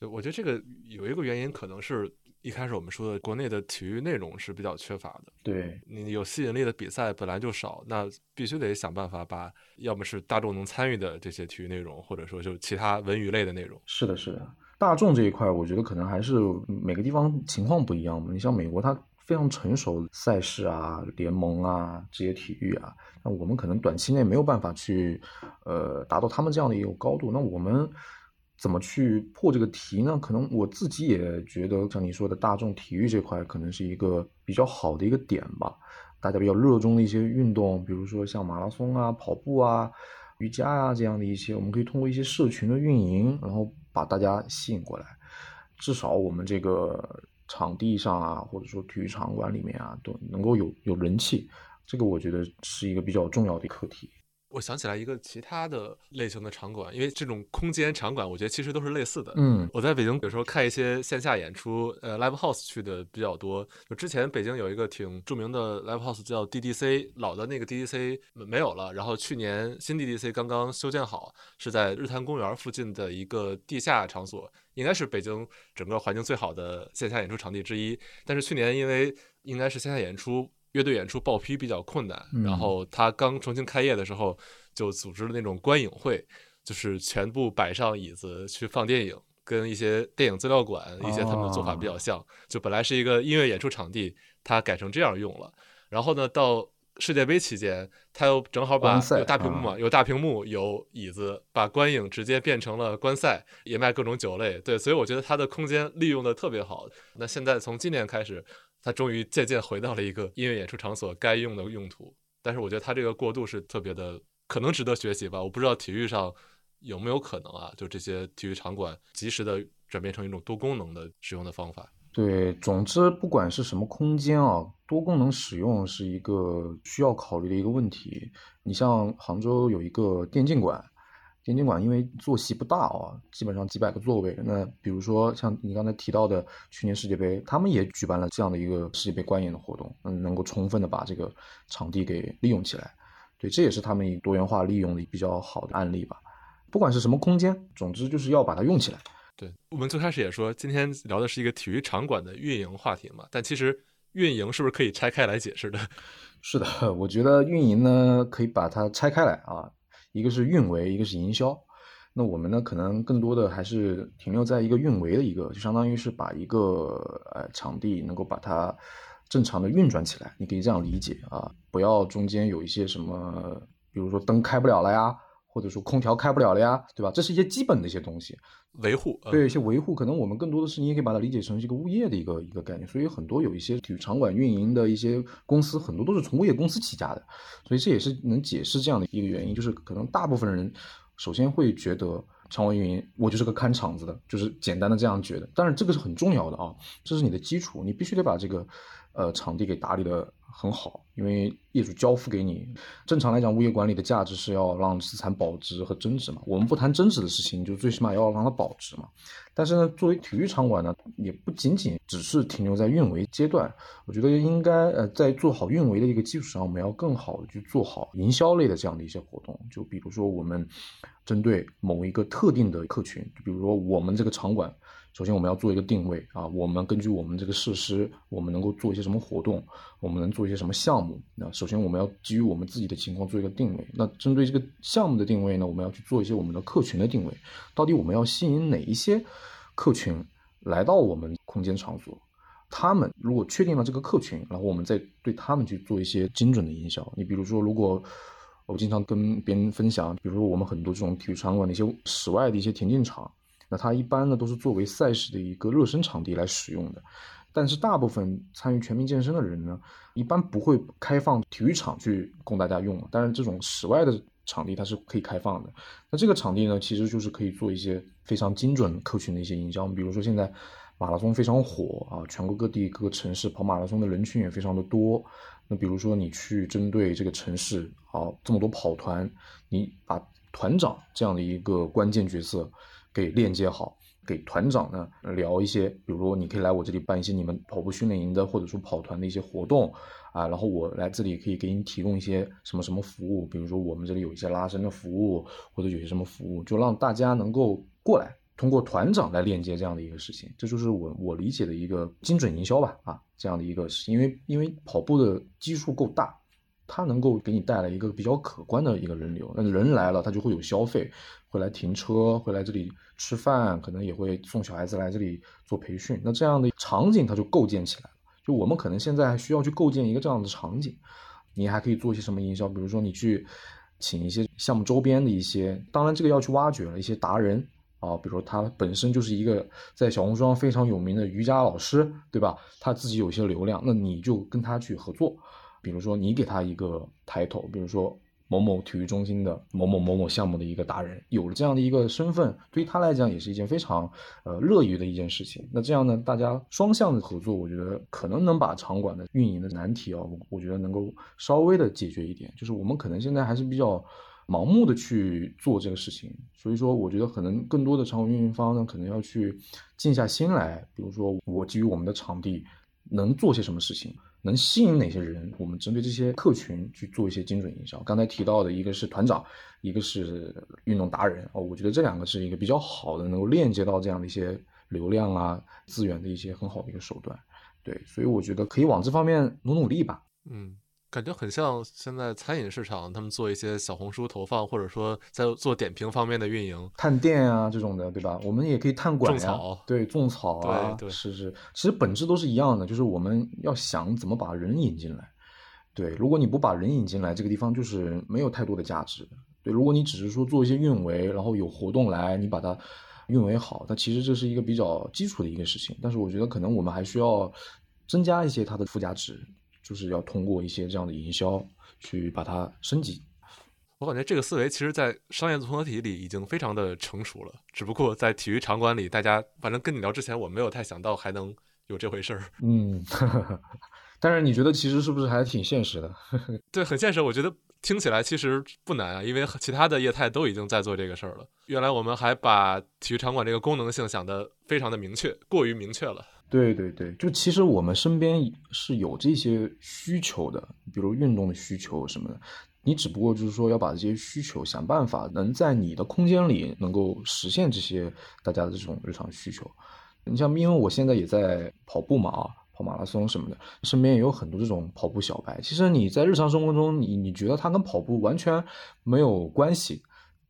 嗯，我觉得这个有一个原因可能是。一开始我们说的，国内的体育内容是比较缺乏的。对你有吸引力的比赛本来就少，那必须得想办法把，要么是大众能参与的这些体育内容，或者说就是其他文娱类的内容。是的，是的，大众这一块，我觉得可能还是每个地方情况不一样嘛。你像美国，它非常成熟赛事啊、联盟啊、这些体育啊，那我们可能短期内没有办法去，呃，达到他们这样的一个高度。那我们怎么去破这个题呢？可能我自己也觉得，像你说的大众体育这块，可能是一个比较好的一个点吧。大家比较热衷的一些运动，比如说像马拉松啊、跑步啊、瑜伽啊这样的一些，我们可以通过一些社群的运营，然后把大家吸引过来。至少我们这个场地上啊，或者说体育场馆里面啊，都能够有有人气。这个我觉得是一个比较重要的课题。我想起来一个其他的类型的场馆，因为这种空间场馆，我觉得其实都是类似的。嗯，我在北京有时候看一些线下演出，呃，live house 去的比较多。就之前北京有一个挺著名的 live house 叫 DDC，老的那个 DDC 没有了，然后去年新 DDC 刚刚修建好，是在日坛公园附近的一个地下场所，应该是北京整个环境最好的线下演出场地之一。但是去年因为应该是线下演出。乐队演出报批比较困难，然后他刚重新开业的时候，就组织了那种观影会，就是全部摆上椅子去放电影，跟一些电影资料馆一些他们的做法比较像。就本来是一个音乐演出场地，他改成这样用了。然后呢，到世界杯期间，他又正好把有大屏幕嘛，有大屏幕，有椅子，把观影直接变成了观赛，也卖各种酒类。对，所以我觉得他的空间利用的特别好。那现在从今年开始。他终于渐渐回到了一个音乐演出场所该用的用途，但是我觉得他这个过渡是特别的，可能值得学习吧。我不知道体育上有没有可能啊，就这些体育场馆及时的转变成一种多功能的使用的方法。对，总之不管是什么空间啊，多功能使用是一个需要考虑的一个问题。你像杭州有一个电竞馆。电竞馆因为坐席不大啊，基本上几百个座位。那比如说像你刚才提到的去年世界杯，他们也举办了这样的一个世界杯观影的活动，嗯，能够充分的把这个场地给利用起来。对，这也是他们以多元化利用的比较好的案例吧。不管是什么空间，总之就是要把它用起来。对我们最开始也说，今天聊的是一个体育场馆的运营话题嘛，但其实运营是不是可以拆开来解释的？是的，我觉得运营呢可以把它拆开来啊。一个是运维，一个是营销。那我们呢，可能更多的还是停留在一个运维的一个，就相当于是把一个呃场地能够把它正常的运转起来。你可以这样理解啊，不要中间有一些什么，比如说灯开不了了呀。或者说空调开不了了呀，对吧？这是一些基本的一些东西，维护对一些维护，可能我们更多的是你也可以把它理解成是一个物业的一个一个概念。所以很多有一些体育场馆运营的一些公司，很多都是从物业公司起家的，所以这也是能解释这样的一个原因，就是可能大部分人首先会觉得场馆运营我就是个看场子的，就是简单的这样觉得。但是这个是很重要的啊，这是你的基础，你必须得把这个呃场地给打理的。很好，因为业主交付给你。正常来讲，物业管理的价值是要让资产保值和增值嘛。我们不谈增值的事情，就最起码要让它保值嘛。但是呢，作为体育场馆呢，也不仅仅只是停留在运维阶段。我觉得应该呃，在做好运维的一个基础上，我们要更好的去做好营销类的这样的一些活动。就比如说，我们针对某一个特定的客群，就比如说我们这个场馆。首先，我们要做一个定位啊，我们根据我们这个设施，我们能够做一些什么活动，我们能做一些什么项目。那首先，我们要基于我们自己的情况做一个定位。那针对这个项目的定位呢，我们要去做一些我们的客群的定位。到底我们要吸引哪一些客群来到我们空间场所？他们如果确定了这个客群，然后我们再对他们去做一些精准的营销。你比如说，如果我经常跟别人分享，比如说我们很多这种体育场馆的一些室外的一些田径场。它一般呢都是作为赛事的一个热身场地来使用的，但是大部分参与全民健身的人呢，一般不会开放体育场去供大家用。但是这种室外的场地它是可以开放的。那这个场地呢，其实就是可以做一些非常精准客群的一些营销。比如说现在马拉松非常火啊，全国各地各个城市跑马拉松的人群也非常的多。那比如说你去针对这个城市啊这么多跑团，你把团长这样的一个关键角色。给链接好，给团长呢聊一些，比如说你可以来我这里办一些你们跑步训练营的，或者说跑团的一些活动啊，然后我来这里可以给你提供一些什么什么服务，比如说我们这里有一些拉伸的服务，或者有些什么服务，就让大家能够过来通过团长来链接这样的一个事情，这就是我我理解的一个精准营销吧啊，这样的一个，因为因为跑步的基数够大，它能够给你带来一个比较可观的一个人流，那人来了，他就会有消费，会来停车，会来这里吃饭，可能也会送小孩子来这里做培训，那这样的场景它就构建起来了。就我们可能现在还需要去构建一个这样的场景，你还可以做一些什么营销，比如说你去请一些项目周边的一些，当然这个要去挖掘了一些达人。啊，比如说他本身就是一个在小红书上非常有名的瑜伽老师，对吧？他自己有些流量，那你就跟他去合作。比如说你给他一个抬头，比如说某某体育中心的某某某某项目的一个达人，有了这样的一个身份，对于他来讲也是一件非常呃乐于的一件事情。那这样呢，大家双向的合作，我觉得可能能把场馆的运营的难题啊，我我觉得能够稍微的解决一点。就是我们可能现在还是比较。盲目的去做这个事情，所以说我觉得可能更多的场馆运营方呢，可能要去静下心来，比如说我基于我们的场地能做些什么事情，能吸引哪些人，我们针对这些客群去做一些精准营销。刚才提到的一个是团长，一个是运动达人哦，我觉得这两个是一个比较好的能够链接到这样的一些流量啊资源的一些很好的一个手段。对，所以我觉得可以往这方面努努力吧。嗯。感觉很像现在餐饮市场，他们做一些小红书投放，或者说在做点评方面的运营，探店啊这种的，对吧？我们也可以探馆呀，对，种草啊，对，是是，其实本质都是一样的，就是我们要想怎么把人引进来。对，如果你不把人引进来，这个地方就是没有太多的价值。对，如果你只是说做一些运维，然后有活动来，你把它运维好，那其实这是一个比较基础的一个事情。但是我觉得可能我们还需要增加一些它的附加值。就是要通过一些这样的营销去把它升级。我感觉这个思维其实，在商业综合体里已经非常的成熟了。只不过在体育场馆里，大家反正跟你聊之前，我没有太想到还能有这回事儿。嗯，但是你觉得其实是不是还挺现实的？对，很现实。我觉得听起来其实不难啊，因为其他的业态都已经在做这个事儿了。原来我们还把体育场馆这个功能性想得非常的明确，过于明确了。对对对，就其实我们身边是有这些需求的，比如运动的需求什么的。你只不过就是说要把这些需求想办法能在你的空间里能够实现这些大家的这种日常需求。你像，因为我现在也在跑步嘛，啊，跑马拉松什么的，身边也有很多这种跑步小白。其实你在日常生活中，你你觉得他跟跑步完全没有关系，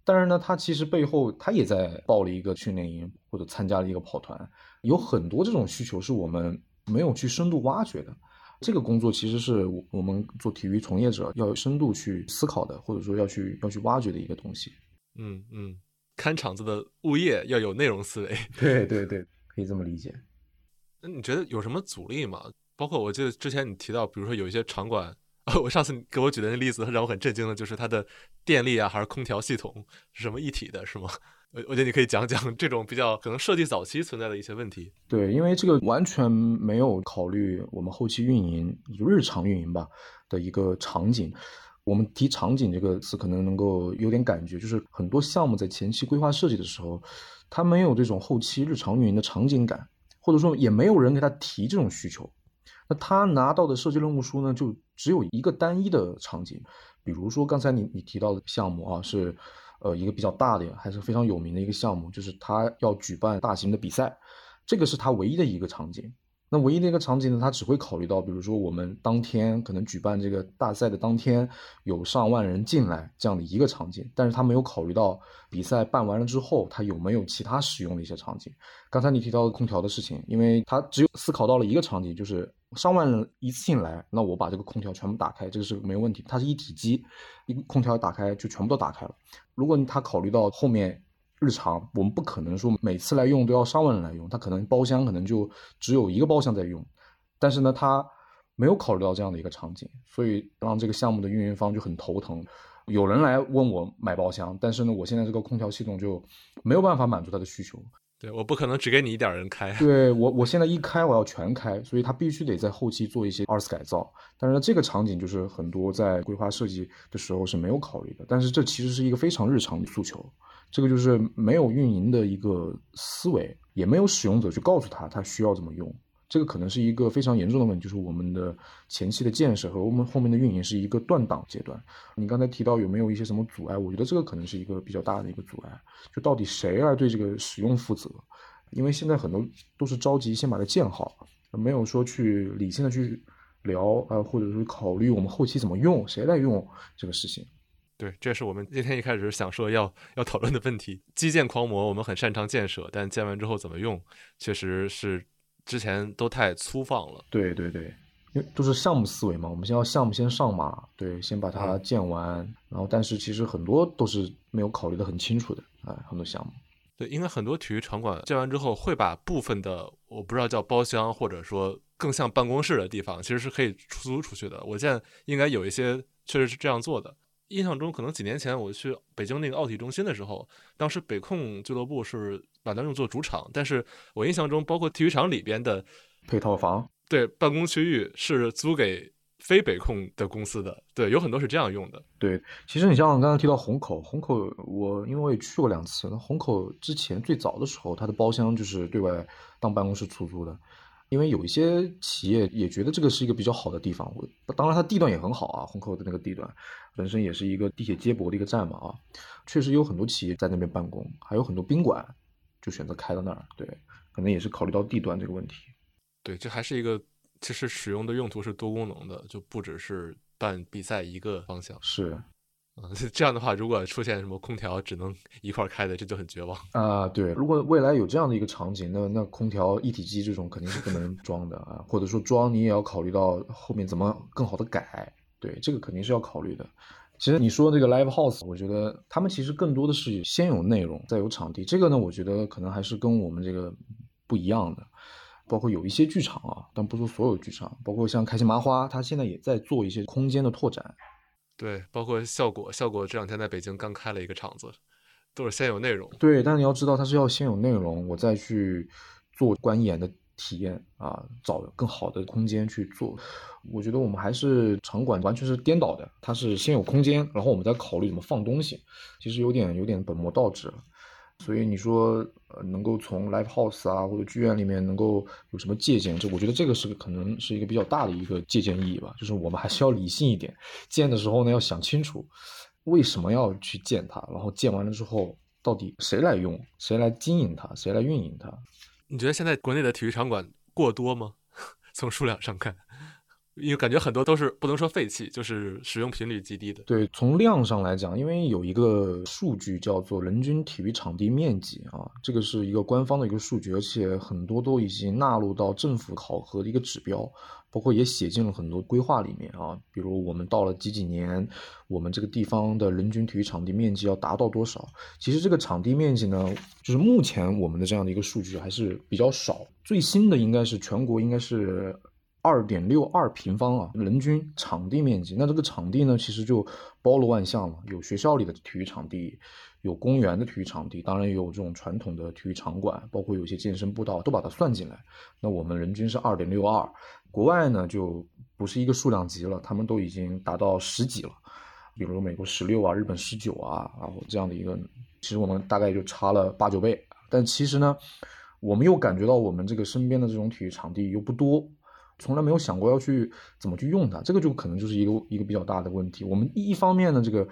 但是呢，他其实背后他也在报了一个训练营或者参加了一个跑团。有很多这种需求是我们没有去深度挖掘的，这个工作其实是我们做体育从业者要深度去思考的，或者说要去要去挖掘的一个东西。嗯嗯，看场子的物业要有内容思维。对对对，可以这么理解。那你觉得有什么阻力吗？包括我记得之前你提到，比如说有一些场馆，我上次给我举的那例子让我很震惊的，就是它的电力啊还是空调系统是什么一体的，是吗？我我觉得你可以讲讲这种比较可能设计早期存在的一些问题。对，因为这个完全没有考虑我们后期运营就日常运营吧的一个场景。我们提场景这个词，可能能够有点感觉，就是很多项目在前期规划设计的时候，它没有这种后期日常运营的场景感，或者说也没有人给他提这种需求。那他拿到的设计任务书呢，就只有一个单一的场景，比如说刚才你你提到的项目啊是。呃，一个比较大的，还是非常有名的一个项目，就是他要举办大型的比赛，这个是他唯一的一个场景。那唯一的一个场景呢，他只会考虑到，比如说我们当天可能举办这个大赛的当天有上万人进来这样的一个场景，但是他没有考虑到比赛办完了之后，他有没有其他使用的一些场景。刚才你提到的空调的事情，因为他只有思考到了一个场景，就是。上万人一次性来，那我把这个空调全部打开，这个是没问题。它是一体机，一空调打开就全部都打开了。如果他考虑到后面日常，我们不可能说每次来用都要上万人来用，他可能包厢可能就只有一个包厢在用。但是呢，他没有考虑到这样的一个场景，所以让这个项目的运营方就很头疼。有人来问我买包厢，但是呢，我现在这个空调系统就没有办法满足他的需求。对，我不可能只给你一点人开。对我，我现在一开我要全开，所以他必须得在后期做一些二次改造。但是，这个场景就是很多在规划设计的时候是没有考虑的。但是这其实是一个非常日常的诉求，这个就是没有运营的一个思维，也没有使用者去告诉他他需要怎么用。这个可能是一个非常严重的问题，就是我们的前期的建设和我们后面的运营是一个断档阶段。你刚才提到有没有一些什么阻碍？我觉得这个可能是一个比较大的一个阻碍，就到底谁来对这个使用负责？因为现在很多都是着急先把它建好，没有说去理性的去聊啊，或者是考虑我们后期怎么用，谁来用这个事情。对，这是我们今天一开始想说要要讨论的问题。基建狂魔，我们很擅长建设，但建完之后怎么用，确实是之前都太粗放了。对对对，因为都是项目思维嘛，我们先要项目先上马，对，先把它建完，然后但是其实很多都是没有考虑的很清楚的哎，很多项目。对，应该很多体育场馆建完之后，会把部分的我不知道叫包厢，或者说更像办公室的地方，其实是可以出租出去的。我见应该有一些确实是这样做的。印象中，可能几年前我去北京那个奥体中心的时候，当时北控俱乐部是把它用作主场，但是我印象中，包括体育场里边的配套房，对办公区域是租给非北控的公司的，对，有很多是这样用的。对，其实你像刚才提到虹口，虹口我因为我也去过两次，那虹口之前最早的时候，它的包厢就是对外当办公室出租的。因为有一些企业也觉得这个是一个比较好的地方，我当然它地段也很好啊，虹口的那个地段本身也是一个地铁接驳的一个站嘛啊，确实有很多企业在那边办公，还有很多宾馆就选择开到那儿，对，可能也是考虑到地段这个问题。对，这还是一个其实使用的用途是多功能的，就不只是办比赛一个方向。是。啊，这样的话，如果出现什么空调只能 一块开的，这就很绝望啊。对，如果未来有这样的一个场景，那那空调一体机这种肯定是不能 装的啊，或者说装你也要考虑到后面怎么更好的改。对，这个肯定是要考虑的。其实你说这个 live house，我觉得他们其实更多的是先有内容，再有场地。这个呢，我觉得可能还是跟我们这个不一样的。包括有一些剧场啊，但不说所有剧场，包括像开心麻花，它现在也在做一些空间的拓展。对，包括效果，效果这两天在北京刚开了一个场子，都是先有内容。对，但你要知道，它是要先有内容，我再去做观演的体验啊，找更好的空间去做。我觉得我们还是场馆完全是颠倒的，它是先有空间，然后我们再考虑怎么放东西，其实有点有点本末倒置了。所以你说，呃，能够从 live house 啊或者剧院里面能够有什么借鉴？这我觉得这个是可能是一个比较大的一个借鉴意义吧。就是我们还是要理性一点，建的时候呢要想清楚为什么要去建它，然后建完了之后到底谁来用，谁来经营它，谁来运营它？你觉得现在国内的体育场馆过多吗？从数量上看？因为感觉很多都是不能说废弃，就是使用频率极低的。对，从量上来讲，因为有一个数据叫做人均体育场地面积啊，这个是一个官方的一个数据，而且很多都已经纳入到政府考核的一个指标，包括也写进了很多规划里面啊。比如我们到了几几年，我们这个地方的人均体育场地面积要达到多少？其实这个场地面积呢，就是目前我们的这样的一个数据还是比较少，最新的应该是全国应该是。二点六二平方啊，人均场地面积。那这个场地呢，其实就包罗万象了，有学校里的体育场地，有公园的体育场地，当然也有这种传统的体育场馆，包括有些健身步道都把它算进来。那我们人均是二点六二，国外呢就不是一个数量级了，他们都已经达到十几了，比如美国十六啊，日本十九啊，然后这样的一个，其实我们大概就差了八九倍。但其实呢，我们又感觉到我们这个身边的这种体育场地又不多。从来没有想过要去怎么去用它，这个就可能就是一个一个比较大的问题。我们一方面呢，这个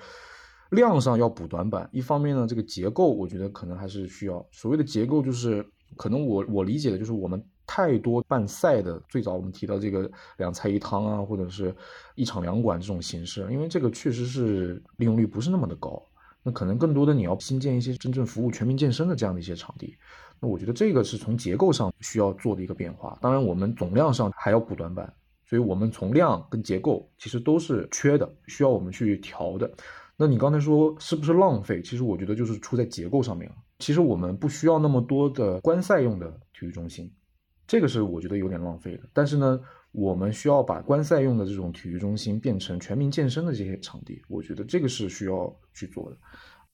量上要补短板；一方面呢，这个结构我觉得可能还是需要。所谓的结构，就是可能我我理解的就是我们太多办赛的，最早我们提到这个两菜一汤啊，或者是一场两馆这种形式，因为这个确实是利用率不是那么的高。那可能更多的你要新建一些真正服务全民健身的这样的一些场地。那我觉得这个是从结构上需要做的一个变化，当然我们总量上还要补短板，所以我们从量跟结构其实都是缺的，需要我们去调的。那你刚才说是不是浪费？其实我觉得就是出在结构上面了。其实我们不需要那么多的观赛用的体育中心，这个是我觉得有点浪费的。但是呢，我们需要把观赛用的这种体育中心变成全民健身的这些场地，我觉得这个是需要去做的。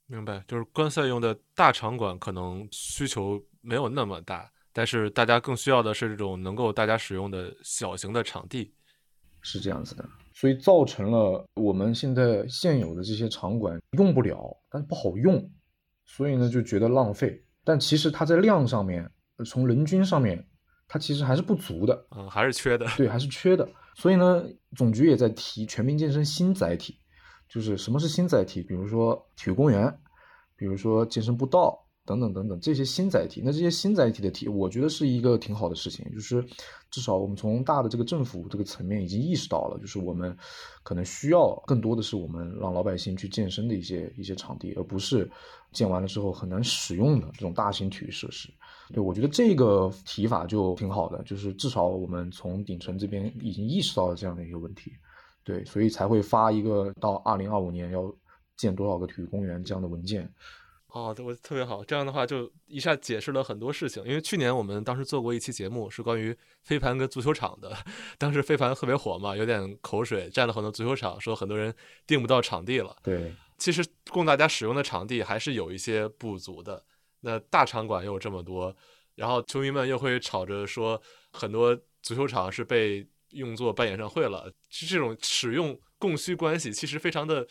明白，就是观赛用的大场馆可能需求没有那么大，但是大家更需要的是这种能够大家使用的小型的场地，是这样子的，所以造成了我们现在现有的这些场馆用不了，但是不好用，所以呢就觉得浪费。但其实它在量上面，从人均上面它其实还是不足的，嗯，还是缺的，对，还是缺的。所以呢，总局也在提全民健身新载体，就是什么是新载体？比如说体育公园，比如说健身步道。等等等等，这些新载体，那这些新载体的体，我觉得是一个挺好的事情，就是至少我们从大的这个政府这个层面已经意识到了，就是我们可能需要更多的是我们让老百姓去健身的一些一些场地，而不是建完了之后很难使用的这种大型体育设施。对我觉得这个提法就挺好的，就是至少我们从顶层这边已经意识到了这样的一个问题，对，所以才会发一个到二零二五年要建多少个体育公园这样的文件。哦，我特别好，这样的话就一下解释了很多事情。因为去年我们当时做过一期节目，是关于飞盘跟足球场的。当时飞盘特别火嘛，有点口水，占了很多足球场，说很多人订不到场地了。对，其实供大家使用的场地还是有一些不足的。那大场馆又有这么多，然后球迷们又会吵着说，很多足球场是被用作办演唱会了。是这种使用供需关系，其实非常的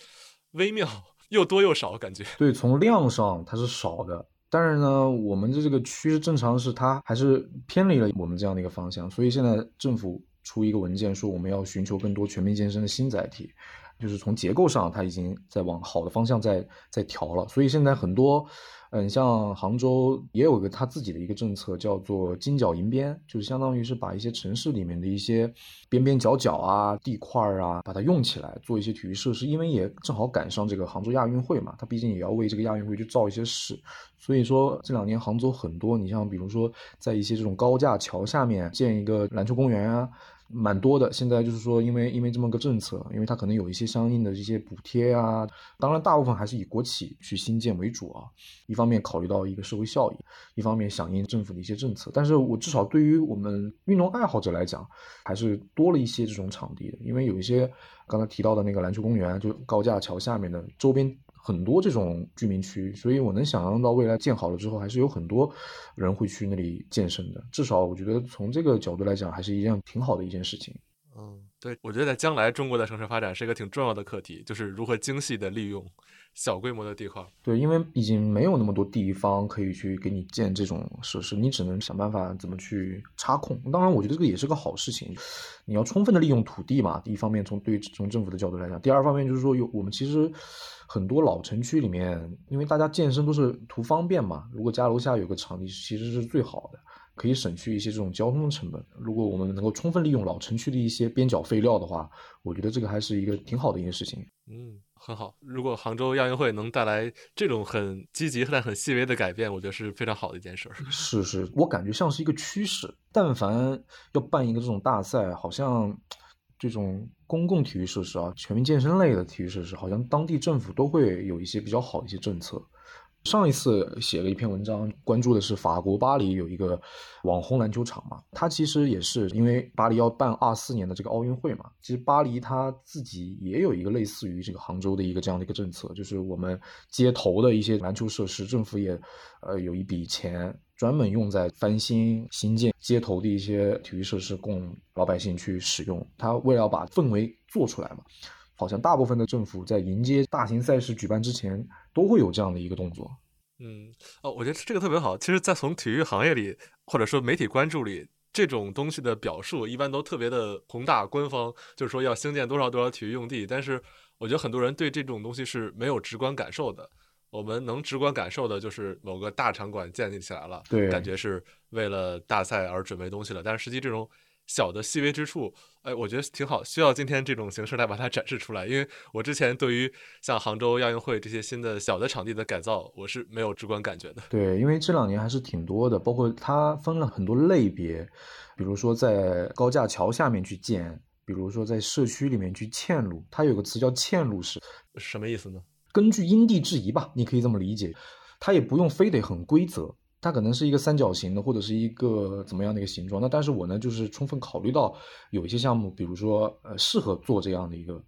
微妙。又多又少，感觉。对，从量上它是少的，但是呢，我们的这个趋势正常是它还是偏离了我们这样的一个方向，所以现在政府出一个文件说我们要寻求更多全民健身的新载体，就是从结构上它已经在往好的方向在在调了，所以现在很多。嗯，像杭州也有个他自己的一个政策，叫做金角银边，就是相当于是把一些城市里面的一些边边角角啊、地块啊，把它用起来做一些体育设施。因为也正好赶上这个杭州亚运会嘛，它毕竟也要为这个亚运会去造一些势。所以说这两年杭州很多，你像比如说在一些这种高架桥下面建一个篮球公园啊。蛮多的，现在就是说，因为因为这么个政策，因为它可能有一些相应的这些补贴啊，当然大部分还是以国企去新建为主啊。一方面考虑到一个社会效益，一方面响应政府的一些政策。但是我至少对于我们运动爱好者来讲，还是多了一些这种场地的，因为有一些刚才提到的那个篮球公园，就高架桥下面的周边。很多这种居民区，所以我能想象到未来建好了之后，还是有很多人会去那里健身的。至少我觉得从这个角度来讲，还是一件挺好的一件事情。嗯，对，我觉得在将来中国的城市发展是一个挺重要的课题，就是如何精细的利用小规模的地块。对，因为已经没有那么多地方可以去给你建这种设施，你只能想办法怎么去插空。当然，我觉得这个也是个好事情，你要充分的利用土地嘛。第一方面，从对从政府的角度来讲；第二方面就是说，有我们其实。很多老城区里面，因为大家健身都是图方便嘛，如果家楼下有个场地，其实是最好的，可以省去一些这种交通的成本。如果我们能够充分利用老城区的一些边角废料的话，我觉得这个还是一个挺好的一件事情。嗯，很好。如果杭州亚运会能带来这种很积极但很细微的改变，我觉得是非常好的一件事。是是，我感觉像是一个趋势。但凡要办一个这种大赛，好像。这种公共体育设施啊，全民健身类的体育设施，好像当地政府都会有一些比较好的一些政策。上一次写了一篇文章，关注的是法国巴黎有一个网红篮球场嘛，它其实也是因为巴黎要办二四年的这个奥运会嘛，其实巴黎它自己也有一个类似于这个杭州的一个这样的一个政策，就是我们街头的一些篮球设施，政府也呃有一笔钱。专门用在翻新、新建街头的一些体育设施，供老百姓去使用。他为了把氛围做出来嘛，好像大部分的政府在迎接大型赛事举办之前，都会有这样的一个动作。嗯，哦，我觉得这个特别好。其实，在从体育行业里，或者说媒体关注里，这种东西的表述一般都特别的宏大、官方，就是说要兴建多少多少体育用地。但是，我觉得很多人对这种东西是没有直观感受的。我们能直观感受的就是某个大场馆建立起来了，对，感觉是为了大赛而准备东西了。但是实际这种小的细微之处，哎，我觉得挺好，需要今天这种形式来把它展示出来。因为我之前对于像杭州亚运会这些新的小的场地的改造，我是没有直观感觉的。对，因为这两年还是挺多的，包括它分了很多类别，比如说在高架桥下面去建，比如说在社区里面去嵌入，它有个词叫嵌入式，什么意思呢？根据因地制宜吧，你可以这么理解，它也不用非得很规则，它可能是一个三角形的，或者是一个怎么样的一个形状。那但是我呢，就是充分考虑到有一些项目，比如说呃，适合做这样的一个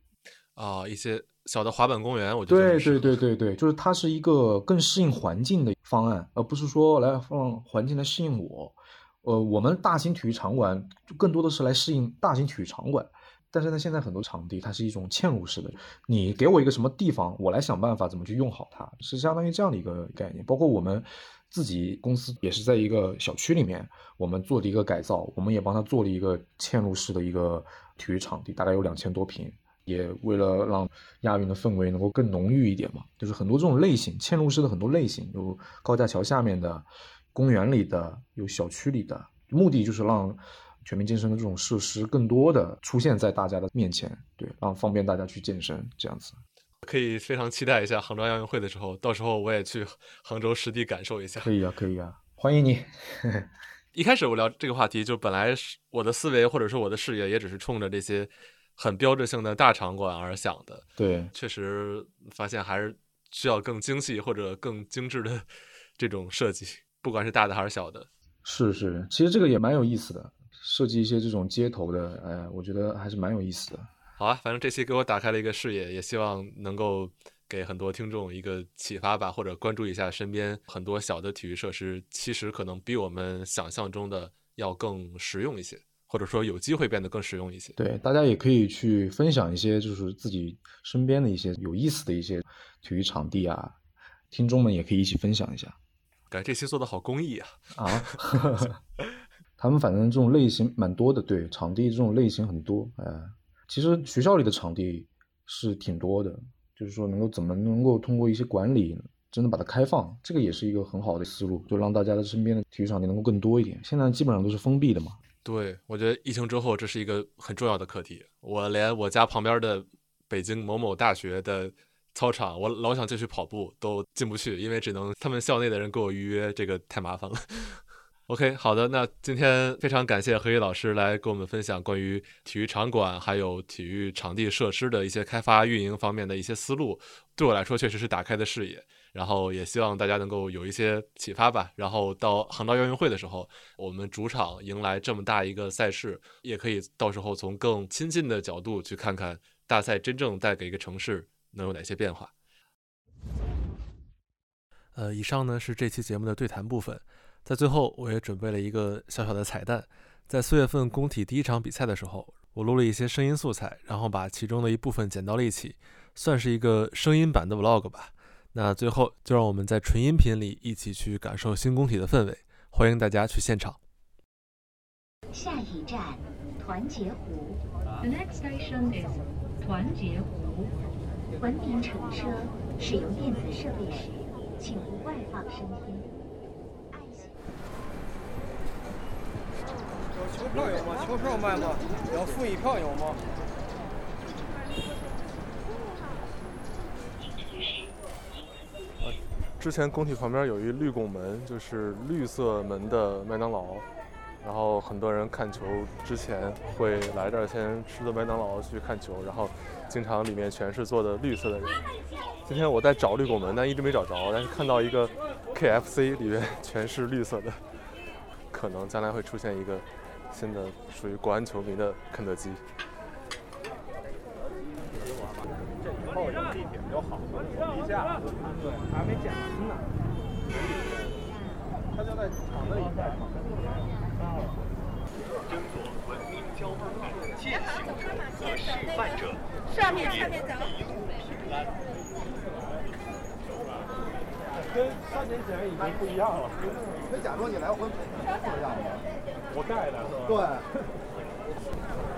啊，一些小的滑板公园，我觉得对对对对对，就是它是一个更适应环境的方案，而不是说来放环境来适应我。呃，我们大型体育场馆就更多的是来适应大型体育场馆。但是呢，现在很多场地它是一种嵌入式的，你给我一个什么地方，我来想办法怎么去用好它，是相当于这样的一个概念。包括我们自己公司也是在一个小区里面，我们做的一个改造，我们也帮他做了一个嵌入式的一个体育场地，大概有两千多平。也为了让亚运的氛围能够更浓郁一点嘛，就是很多这种类型嵌入式的很多类型，有高架桥下面的、公园里的、有小区里的，目的就是让全民健身的这种设施更多的出现在大家的面前，对，让方便大家去健身这样子。可以非常期待一下杭州亚运会的时候，到时候我也去杭州实地感受一下。可以啊，可以啊，欢迎你。一开始我聊这个话题，就本来是我的思维或者说我的视野，也只是冲着这些。很标志性的大场馆而想的，对，确实发现还是需要更精细或者更精致的这种设计，不管是大的还是小的。是是，其实这个也蛮有意思的，设计一些这种街头的，哎，我觉得还是蛮有意思的。好啊，反正这期给我打开了一个视野，也希望能够给很多听众一个启发吧，或者关注一下身边很多小的体育设施，其实可能比我们想象中的要更实用一些。或者说有机会变得更实用一些。对，大家也可以去分享一些，就是自己身边的一些有意思的一些体育场地啊，听众们也可以一起分享一下。感觉这期做的好公益啊！啊，他们反正这种类型蛮多的，对，场地这种类型很多。哎，其实学校里的场地是挺多的，就是说能够怎么能够通过一些管理，真的把它开放，这个也是一个很好的思路，就让大家的身边的体育场地能够更多一点。现在基本上都是封闭的嘛。对，我觉得疫情之后这是一个很重要的课题。我连我家旁边的北京某某大学的操场，我老想进去跑步都进不去，因为只能他们校内的人给我预约，这个太麻烦了。OK，好的，那今天非常感谢何毅老师来跟我们分享关于体育场馆还有体育场地设施的一些开发运营方面的一些思路，对我来说确实是打开的视野。然后也希望大家能够有一些启发吧。然后到杭州亚运会的时候，我们主场迎来这么大一个赛事，也可以到时候从更亲近的角度去看看大赛真正带给一个城市能有哪些变化。呃，以上呢是这期节目的对谈部分，在最后我也准备了一个小小的彩蛋，在四月份工体第一场比赛的时候，我录了一些声音素材，然后把其中的一部分剪到了一起，算是一个声音版的 vlog 吧。那最后，就让我们在纯音频里一起去感受新工体的氛围。欢迎大家去现场。下一站，团结湖。The next station is 团结湖。文明乘车，使用电子设备时，请勿外放声音。球票有吗？球票卖吗？要复议票有吗？之前工体旁边有一绿拱门，就是绿色门的麦当劳，然后很多人看球之前会来这儿先吃的麦当劳去看球，然后经常里面全是坐的绿色的人。今天我在找绿拱门，但一直没找着，但是看到一个 KFC 里面全是绿色的，可能将来会出现一个新的属于国安球迷的肯德基。后有地铁就好，地下对还没建完呢。他就在厂子里盖。争做文明交通的践行者和示范者，上面上面走。跟三年前已经不一样了。那假装你来回跑是这样的。我带的是吧？对。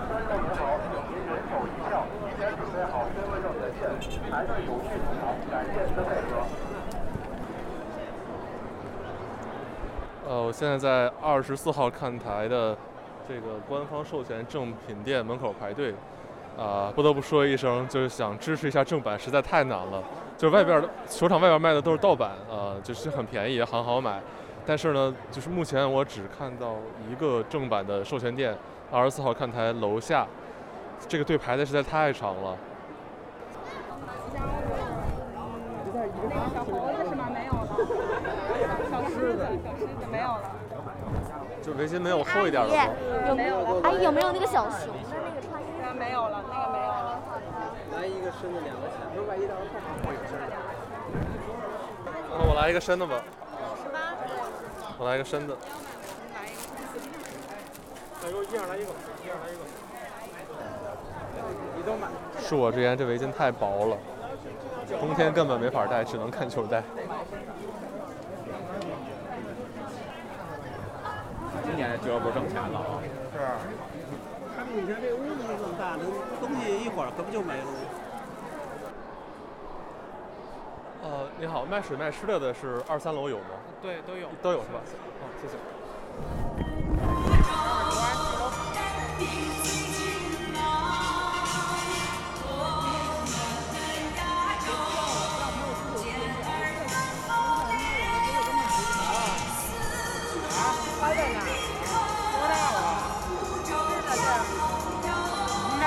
大家好，您人手一票，提前准备好身份证在线，排队有序入场，感谢您的配合。呃，我现在在二十四号看台的这个官方授权正品店门口排队，啊，不得不说一声，就是想支持一下正版，实在太难了。就是外边的球场外边卖的都是盗版，啊，就是很便宜，也很好买。但是呢，就是目前我只看到一个正版的授权店。二十四号看台楼下，这个队排的实在太长了。小猴子是吗？没有了。小狮子，小狮子没有了。就围巾没有厚一点的吗？有没有了？阿姨有没有那个小熊的那个穿衣服？没有了，那个没有了。来一个深的，两个浅。我来一个深的吧。来个身子。一样来一个一样来一个恕我直言这围巾太薄了冬天根本没法戴只能看球戴。今年俱乐部挣钱了啊。是。他们以前这屋子就这么大东西一会儿可不就没了吗？呃，你好，卖水卖吃的的是二三楼有吗？对，都有。都有是吧？哦，谢谢。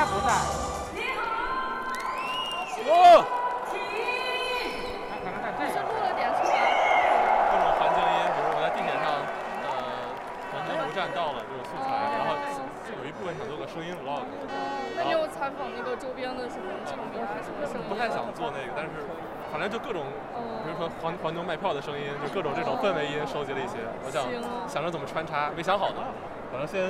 不在。哦。是录了点什么？各种环境音，比如我在地铁上，呃，环球湖站到了这个素材，然后就有一部分想做个声音 vlog。那你有采访那个周边的什么球迷还是什么声音？不太想做那个，但是反正就各种，比如说黄黄牛卖票的声音，就各种这种氛围音收集了一些，我想想着怎么穿插，没想好呢，反正先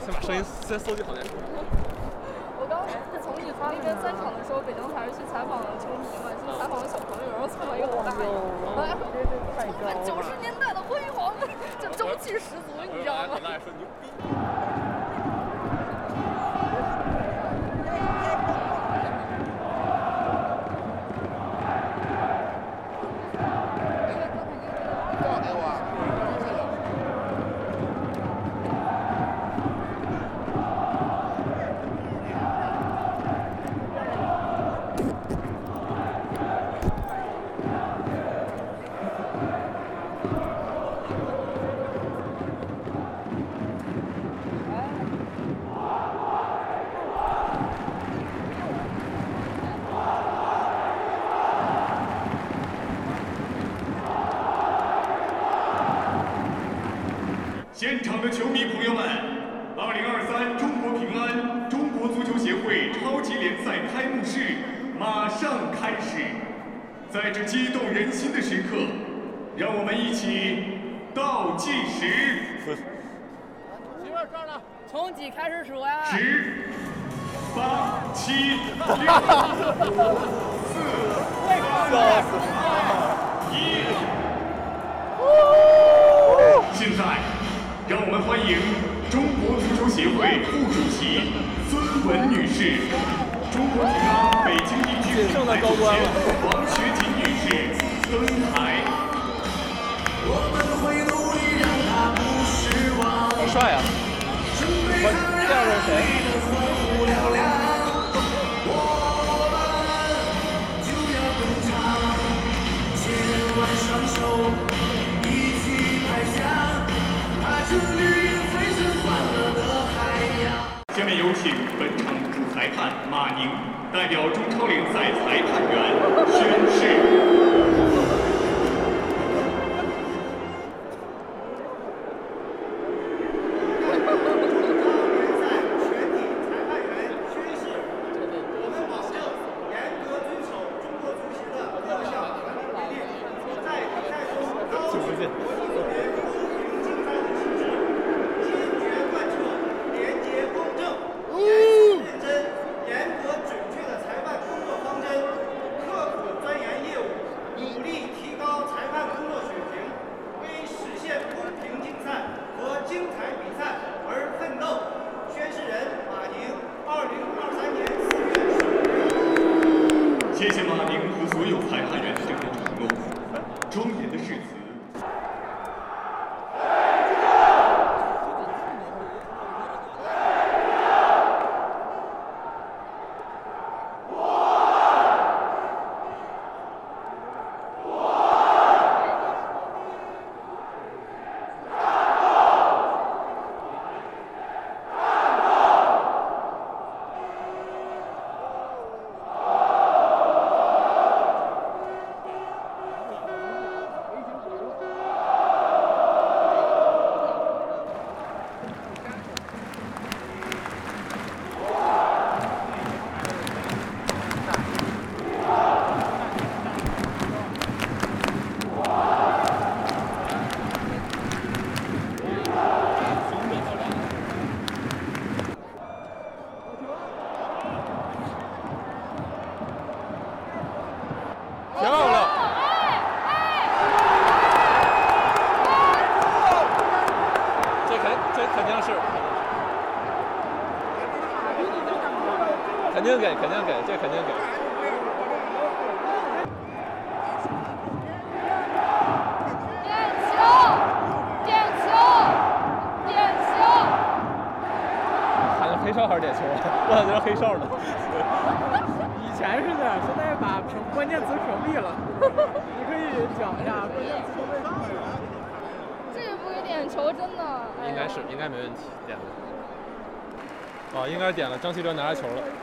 先把声音先搜集好再说。我刚从你发那边散场的时候，北京台是去采访球迷嘛，去采访小朋友，然后采访一个老大爷，哎，充满 九十年代的辉煌，这中气十足，你知道吗？老大爷说牛逼。现场的球迷朋友们，二零二三中国平安中国足球协会超级联赛开幕式马上开始，在这激动人心的时刻，让我们一起倒计时。媳妇儿这儿呢，从几开始数呀？十、八、五、四、三、二、一。现在，让我们欢迎中国足球协会副主席孙文女士，中国平安北京地区总裁总监王学锦女士登台。好帅啊！我这样是谁？请本场主裁判马宁代表中超联赛裁判员宣誓。点了。张稀哲拿下球了。